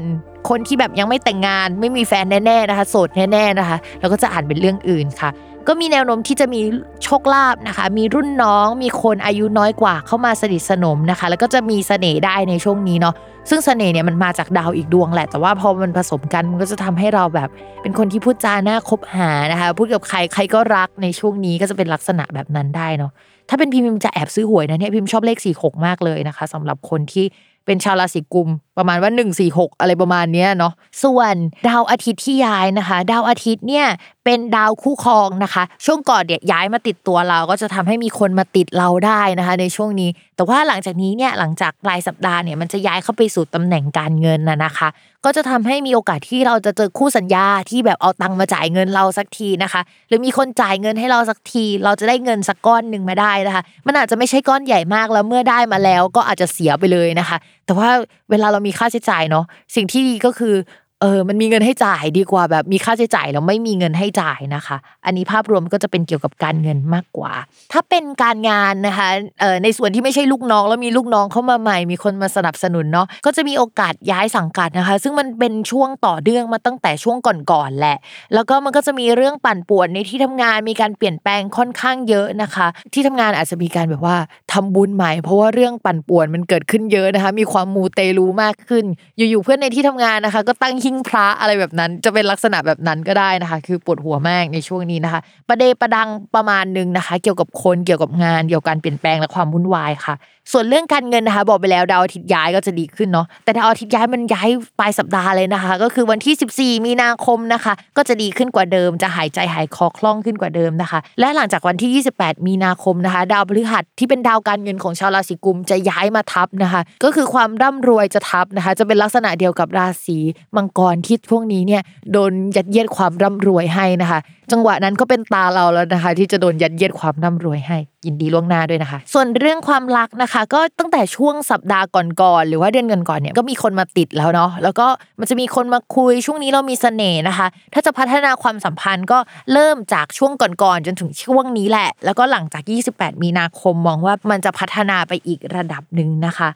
คนที่แบบยังไม่แต่งงานไม่มีแฟนแน่ๆนะคะ โสดแน่ๆนะคะเราก็จะอ่านเป็นเรื่องอื่นค่ะ ก็มีแนวโน้มที่จะมีโชคลาภนะคะ มีรุ่นน้องมีคนอายุน้อยกว่าเข้ามาสนิทสนมนะคะ แล้วก็จะมีเสน่ห์ได้ในช่วงนี้เนาะซึ่งเสน่ห์เนี่ยมันมาจากดาวอีกดวงแหละ แต่ว่าพอมันผสมกันมันก็จะทำให้เราแบบ เป็นคนที่พูดจาหน่าคบหานะคะพูดกับใครใครก็รักในช่วงนี้ก็จะเป็นลักษณะแบบนั้นได้เนาะถ้าเป็นพิมพ์จะแอบซื้อหวยนะเนี่ยพิมพ์ชอบเลข4ี่หกมากเลยนะคะสำหรับคนที่เป็นชาวราศีกุมประมาณว่า 1 4 6 อะไรประมาณนี้เนาะส่วนดาวอาทิตย์ที่ย้ายนะคะ ดาวอาทิตย์เนี่ยเป็นดาวคู่ครองนะคะ ช่วงก่อนเนี่ยย้ายมาติดตัวเราก็จะทำให้มีคนมาติดเราได้นะคะ ในช่วงนี้ แต่ว่าหลังจากนี้เนี่ยหลังจากปลายสัปดาห์เนี่ยมันจะย้ายเข้าไปสู่ตำแหน่งการเงินนะนะคะ ก็จะทำให้มีโอกาสที่เราจะเจอคู่สัญญาที่แบบเอาตังค์มาจ่ายเงินเราสักทีนะคะ หรือมีคนจ่ายเงินให้เราสักที เราจะได้เงินสักก้อนหนึ่งมาได้นะคะ มันอาจจะไม่ใช่ก้อนใหญ่มากแล้วเมื่อได้มาแล้วก็อาจจะเสียไปเลยนะคะ แต่ว่าเวลาเรามีค่าใช้จ่ายเนาะสิ่งที่ดีก็คือ เออมันมีเงินให้จ่ายดีกว่าแบบมีค่าใช้จ่ายแล้วไม่มีเงินให้จ่ายนะคะ อันนี้ภาพรวมก็จะเป็นเกี่ยวกับการเงินมากกว่า ถ้าเป็นการงานนะคะเออในส่วนที่ไม่ใช่ลูกน้องแล้วมีลูกน้องเข้ามาใหม่ มีคนมาสนับสนุนเนาะก็จะมีโอกาสย้ายสังกัดนะคะ ซึ่งมันเป็นช่วงต่อเนื่องมาตั้งแต่ช่วงก่อนๆแหละ แล้วก็มันก็จะมีเรื่องปั่นป่วนในที่ทำงานมีการเปลี่ยนแปลงค่อนข้างเยอะนะคะ ที่ทำงานอาจจะมีการแบบว่าทำบุญใหม่ เพราะว่าเรื่องปั่นป่วนมันเกิดขึ้นเยอะนะคะ มีความมูเตลูมากขึ้น อยู่ๆเพื่อนในที่ทำงานนะคะ ก็ตั้งหิ้งพระอะไรแบบนั้น จะเป็นลักษณะแบบนั้นก็ได้นะคะ คือปวดหัวมากในช่วงนี้นะคะ ประเดประดังประมาณนึงนะคะ เกี่ยวกับคนเกี่ยวกับงานเกี่ยวกับการเปลี่ยนแปลงและความวุ่นวายค่ะ ส่วนเรื่องการเงินนะคะ บอกไปแล้วดาวอาทิตย์ย้ายก็จะดีขึ้นเนาะแต่ดาวอาทิตย์ย้ายมันย้ายปลายสัปดาห์เลยนะคะ ก็คือวันที่ 14 มีนาคมนะคะ ก็จะดีขึ้นกว่าเดิม จะหายใจหายคอคล่องขึ้นกว่าเดิมนะคะ และหลังจากวันที่ 28 มีนาคมนะคะ ดาวพฤหัสที่เป็นดาวการเงินของชาวราศีกุมจะย้ายมาทับนะคะ ก็คือความร่ำรวยจะทับนะคะ จะเป็นลักษณะเดียวกับราศีมังกรที่พวกนี้เนี่ยโดนยัดเยียดความร่ำรวยให้นะคะ จังหวะนั้นก็เป็นตาเราแล้วนะคะ ที่จะโดนยัดเยียดความร่ำรวยให้ ยินดีล่วงหน้าด้วยนะคะ ส่วนเรื่องความรักนะคะ ก็ตั้งแต่ช่วงสัปดาห์ก่อนๆหรือว่าเดือนก่อนๆเนี่ยก็มีคนมาติดแล้วเนาะแล้วก็มันจะมีคนมาคุยช่วงนี้เรามีเสน่ห์นะคะ ถ้าจะพัฒนาความสัมพันธ์ก็เริ่มจากช่วงก่อนๆจนถึงช่วงนี้แหละ แล้วก็หลังจาก 28 มีนาคมมองว่ามันจะพัฒนาไปอีกระดับหนึ่งนะคะ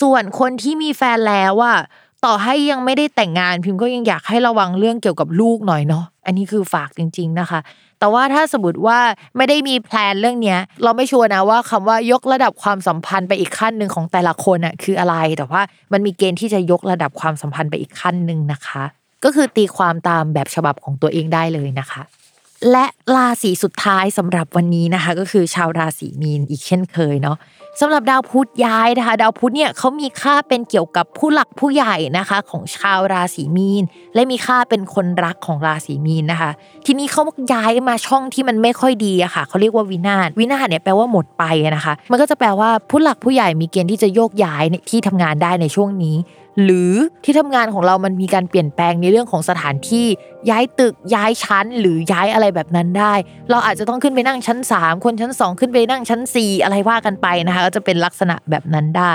ส่วนคนที่มีแฟนแล้วอะ ต่อให้ยังไม่ได้แต่งงานพิมพ์ก็ยังอยากให้ระวังเรื่องเกี่ยวกับลูกหน่อยเนาะอันนี้คือฝากจริง ๆนะคะ แต่ว่าถ้าสมมติว่าไม่ได้มีแพลนเรื่องเนี้ย เราไม่ชัวร์นะว่าคำว่ายกระดับความสัมพันธ์ไปอีกขั้นหนึ่งของแต่ละคนอะคืออะไร แต่ว่ามันมีเกณฑ์ที่จะยกระดับความสัมพันธ์ไปอีกขั้นหนึ่งนะคะ ก็คือตีความตามแบบฉบับของตัวเองได้เลยนะคะและราศีสุดท้ายสำหรับวันนี้นะคะ ก็คือชาวราศีมีนอีกเช่นเคยเนาะ สำหรับดาวพุธย้ายนะคะ ดาวพุธเนี่ยเขามีค่าเป็นเกี่ยวกับผู้หลักผู้ใหญ่นะคะ ของชาวราศีมีน และมีค่าเป็นคนรักของราศีมีนนะคะ ทีนี้เขาย้ายมาช่องที่มันไม่ค่อยดีอะค่ะเขาเรียกว่าวินาศวินาศเนี่ยแปลว่าหมดไปนะคะ มันก็จะแปลว่าผู้หลักผู้ใหญ่มีเกณฑ์ที่จะโยกย้ายในที่ทำงานได้ในช่วงนี้ หรือที่ทำงานของเรามันมีการเปลี่ยนแปลงในเรื่องของสถานที่ย้ายตึกย้ายชั้น หรือย้ายอะไรแบบนั้นได้ เราอาจจะต้องขึ้นไปนั่งชั้น 3 คนชั้น 2 ขึ้นไปนั่งชั้น 4 อะไรว่ากันไปนะคะก็จะเป็นลักษณะแบบนั้นได้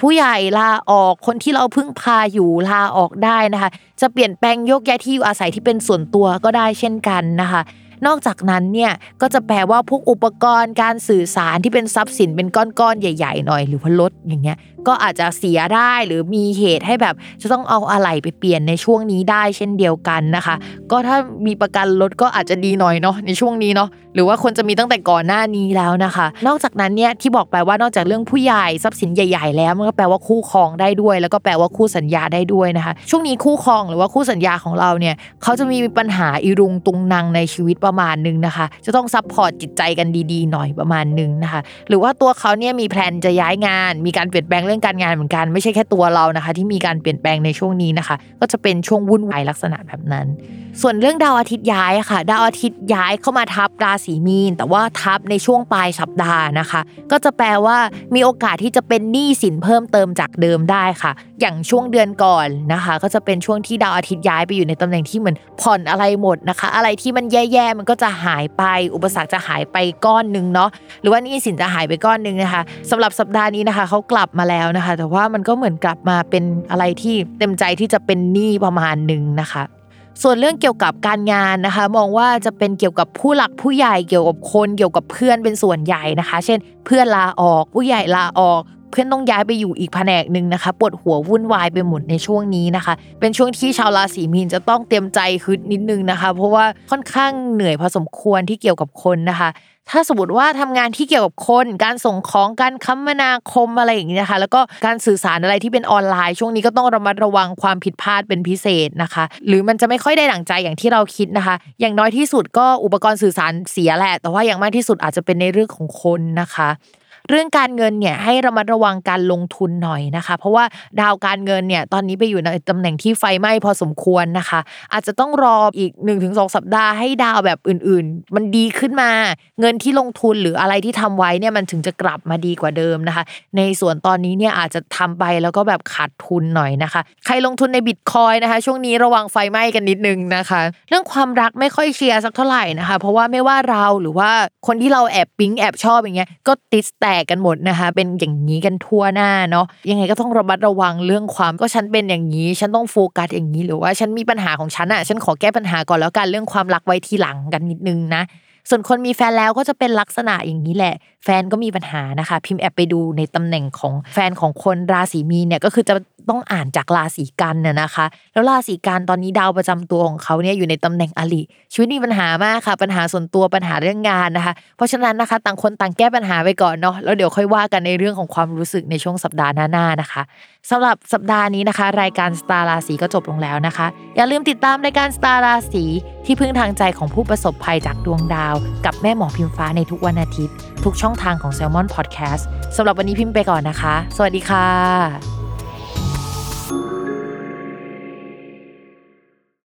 ผู้ใหญ่ลาออกคนที่เราพึ่งพาอยู่ลาออกได้นะคะ จะเปลี่ยนแปลงยกย้ายที่อยู่อาศัยที่เป็นส่วนตัวก็ได้เช่นกันนะคะนอกจากนั้นเนี่ยก็จะแปลว่าพวกอุปกรณ์การสื่อสารที่เป็นทรัพย์สินเป็นก้อนๆใหญ่ ๆ หน่อย หรือว่ารถอย่างเงี้ยก็อาจจะเสียได้หรือมีเหตุให้แบบจะต้องเอาอะไหล่ไปเปลี่ยนในช่วงนี้ได้เช่นเดียวกันนะคะ ก็ถ้ามีประกันรถก็อาจจะดีหน่อยเนาะในช่วงนี้เนาะหรือว่าคนจะมีตั้งแต่ก่อนหน้านี้แล้วนะคะ นอกจากนั้นเนี่ยที่บอกไปว่านอกจากเรื่องผู้ใหญ่ทรัพย์สินใหญ่ ๆ แล้วมันก็แปลว่าคู่ครองได้ด้วย แล้วก็แปลว่าคู่สัญญาได้ด้วยนะคะ ช่วงนี้คู่ครองหรือว่าคู่สัญญาของเราเนี่ยเขาจะมีปัญหาอีรุงตุงนางในชีวิตประมาณนึงนะคะ จะต้อง support จิตใจกันดีๆ หน่อยประมาณนึงนะคะ หรือว่าตัวเขาเนี่ยมี plan จะย้ายงาน มีการเปลี่ยนแปลงเรื่องการงานเหมือนกัน ไม่ใช่แค่ตัวเรานะคะ ที่มีการเปลี่ยนแปลงในช่วงนี้นะคะ ก็จะเป็นช่วงวุ่นวายลักษณะแบบนั้น ส่วนเรื่องดาวอาทิตย์ย้ายค่ะ ดาวอาทิตย์ย้ายเข้ามาทับราศีมีน แต่ว่าทับในช่วงปลายสัปดาห์นะคะ ก็จะแปลว่ามีโอกาสที่จะเป็นหนี้สินเพิ่มเติมจากเดิมได้ค่ะ อย่างช่วงเดือนก่อนนะคะ ก็จะเป็นช่วงที่ดาวอาทิตย์ย้ายไปอยู่ในตำแหน่งที่เหมือนผ่อนอะไรหมดนะคะ อะไรที่มันแย่ๆมันก็จะหายไป อุปสรรคจะหายไปก้อนหนึ่งเนาะหรือว่านี้สินจะหายไปก้อนหนึ่งนะคะสำหรับสัปดาห์นี้นะคะเขากลับมาแล้วนะคะ แต่ว่ามันก็เหมือนกลับมาเป็นอะไรที่เต็มใจที่จะเป็นหนี้ประมาณหนึ่งนะคะส่วนเรื่องเกี่ยวกับการงานนะคะ มองว่าจะเป็นเกี่ยวกับผู้หลักผู้ใหญ่เกี่ยวกับคนเกี่ยวกับเพื่อนเป็นส่วนใหญ่นะคะ เช่น เพื่อนลาออก ผู้ใหญ่ลาออก เพื่อนต้องย้ายไปอยู่อีกแผนกหนึ่งนะคะปวดหัววุ่นวายไปหมดในช่วงนี้นะคะ เป็นช่วงที่ชาวราศีมีนจะต้องเตรียมใจฮึดนิดนึงนะคะ เพราะว่าค่อนข้างเหนื่อยพอสมควรที่เกี่ยวกับคนนะคะ ถ้าสมมติว่าทำงานที่เกี่ยวกับคน การส่งของการคมนาคมอะไรอย่างนี้นะคะ แล้วก็การสื่อสารอะไรที่เป็นออนไลน์ ช่วงนี้ก็ต้องระมัดระวังความผิดพลาดเป็นพิเศษนะคะ หรือมันจะไม่ค่อยได้ดั่งใจอย่างที่เราคิดนะคะ อย่างน้อยที่สุดก็อุปกรณ์สื่อสารเสียแหละ แต่ว่าอย่างมากที่สุดอาจจะเป็นในเรื่องของคนนะคะ เรื่องการเงินเนี่ยให้ระมัดระวังการลงทุนหน่อยนะคะ เพราะว่าดาวการเงินเนี่ยตอนนี้ไปอยู่ในตำแหน่งที่ไฟไหม้พอสมควรนะคะ อาจจะต้องรออีก 1-2 สัปดาห์ให้ดาวแบบอื่นๆ มันดีขึ้นมา เงินที่ลงทุนหรืออะไรที่ทำไว้เนี่ยมันถึงจะกลับมาดีกว่าเดิมนะคะ ในส่วนตอนนี้เนี่ยอาจจะทำไปแล้วก็แบบขาดทุนหน่อยนะคะ ใครลงทุนในบิตคอยนะคะ ช่วงนี้ระวังไฟไหม้กันนิดนึงนะคะ เรื่องความรักไม่ค่อยเชียร์สักเท่าไหร่นะคะ เพราะว่าไม่ว่าเราหรือว่าคนที่เราแอบปิ๊งแอบชอบอย่างเงี้ยก็ติดแตกกันหมดนะคะ เป็นอย่างนี้กันทั่วหน้าเนาะยังไงก็ต้องระมัดระวังเรื่องความก็ฉันเป็นอย่างนี้ ฉันต้องโฟกัสอย่างนี้หรือว่าฉันมีปัญหาของฉันอะฉันขอแก้ปัญหาก่อนแล้วกันเรื่องความรักไว้ทีหลังกันนิดนึงนะส่วนคนมีแฟนแล้วก็จะเป็นลักษณะอย่างนี้แหละ แฟนก็มีปัญหานะคะ พิมพ์แอบไปดูในตำแหน่งของแฟนของคนราศีมีนเนี่ยก็คือจะ ต้องอ่านจากราศีกันน่ะนะคะ แล้วราศีกันตอนนี้ดาวประจำตัวของเขาเนี่ยอยู่ในตำแหน่งอลิชีวิตมีปัญหามากค่ะ ปัญหาส่วนตัวปัญหาเรื่องงานนะคะ เพราะฉะนั้นนะคะ ต่างคนต่างแก้ปัญหาไปก่อนเนาะแล้วเดี๋ยวค่อยว่ากันในเรื่องของความรู้สึกในช่วงสัปดาห์หน้าๆนะคะสำหรับสัปดาห์นี้นะคะ รายการสตาร์ราศีก็จบลงแล้วนะคะ อย่าลืมติดตามรายการสตาร์ราศีที่พึ่งทางใจของผู้ประสบภัยจากดวงดาว กับแม่หมอพิมฟ้าในทุกวันอาทิตย์ ทุกช่องทางของ Salmon Podcast สำหรับวันนี้พิมพ์ไปก่อนนะคะ สวัสดีค่ะ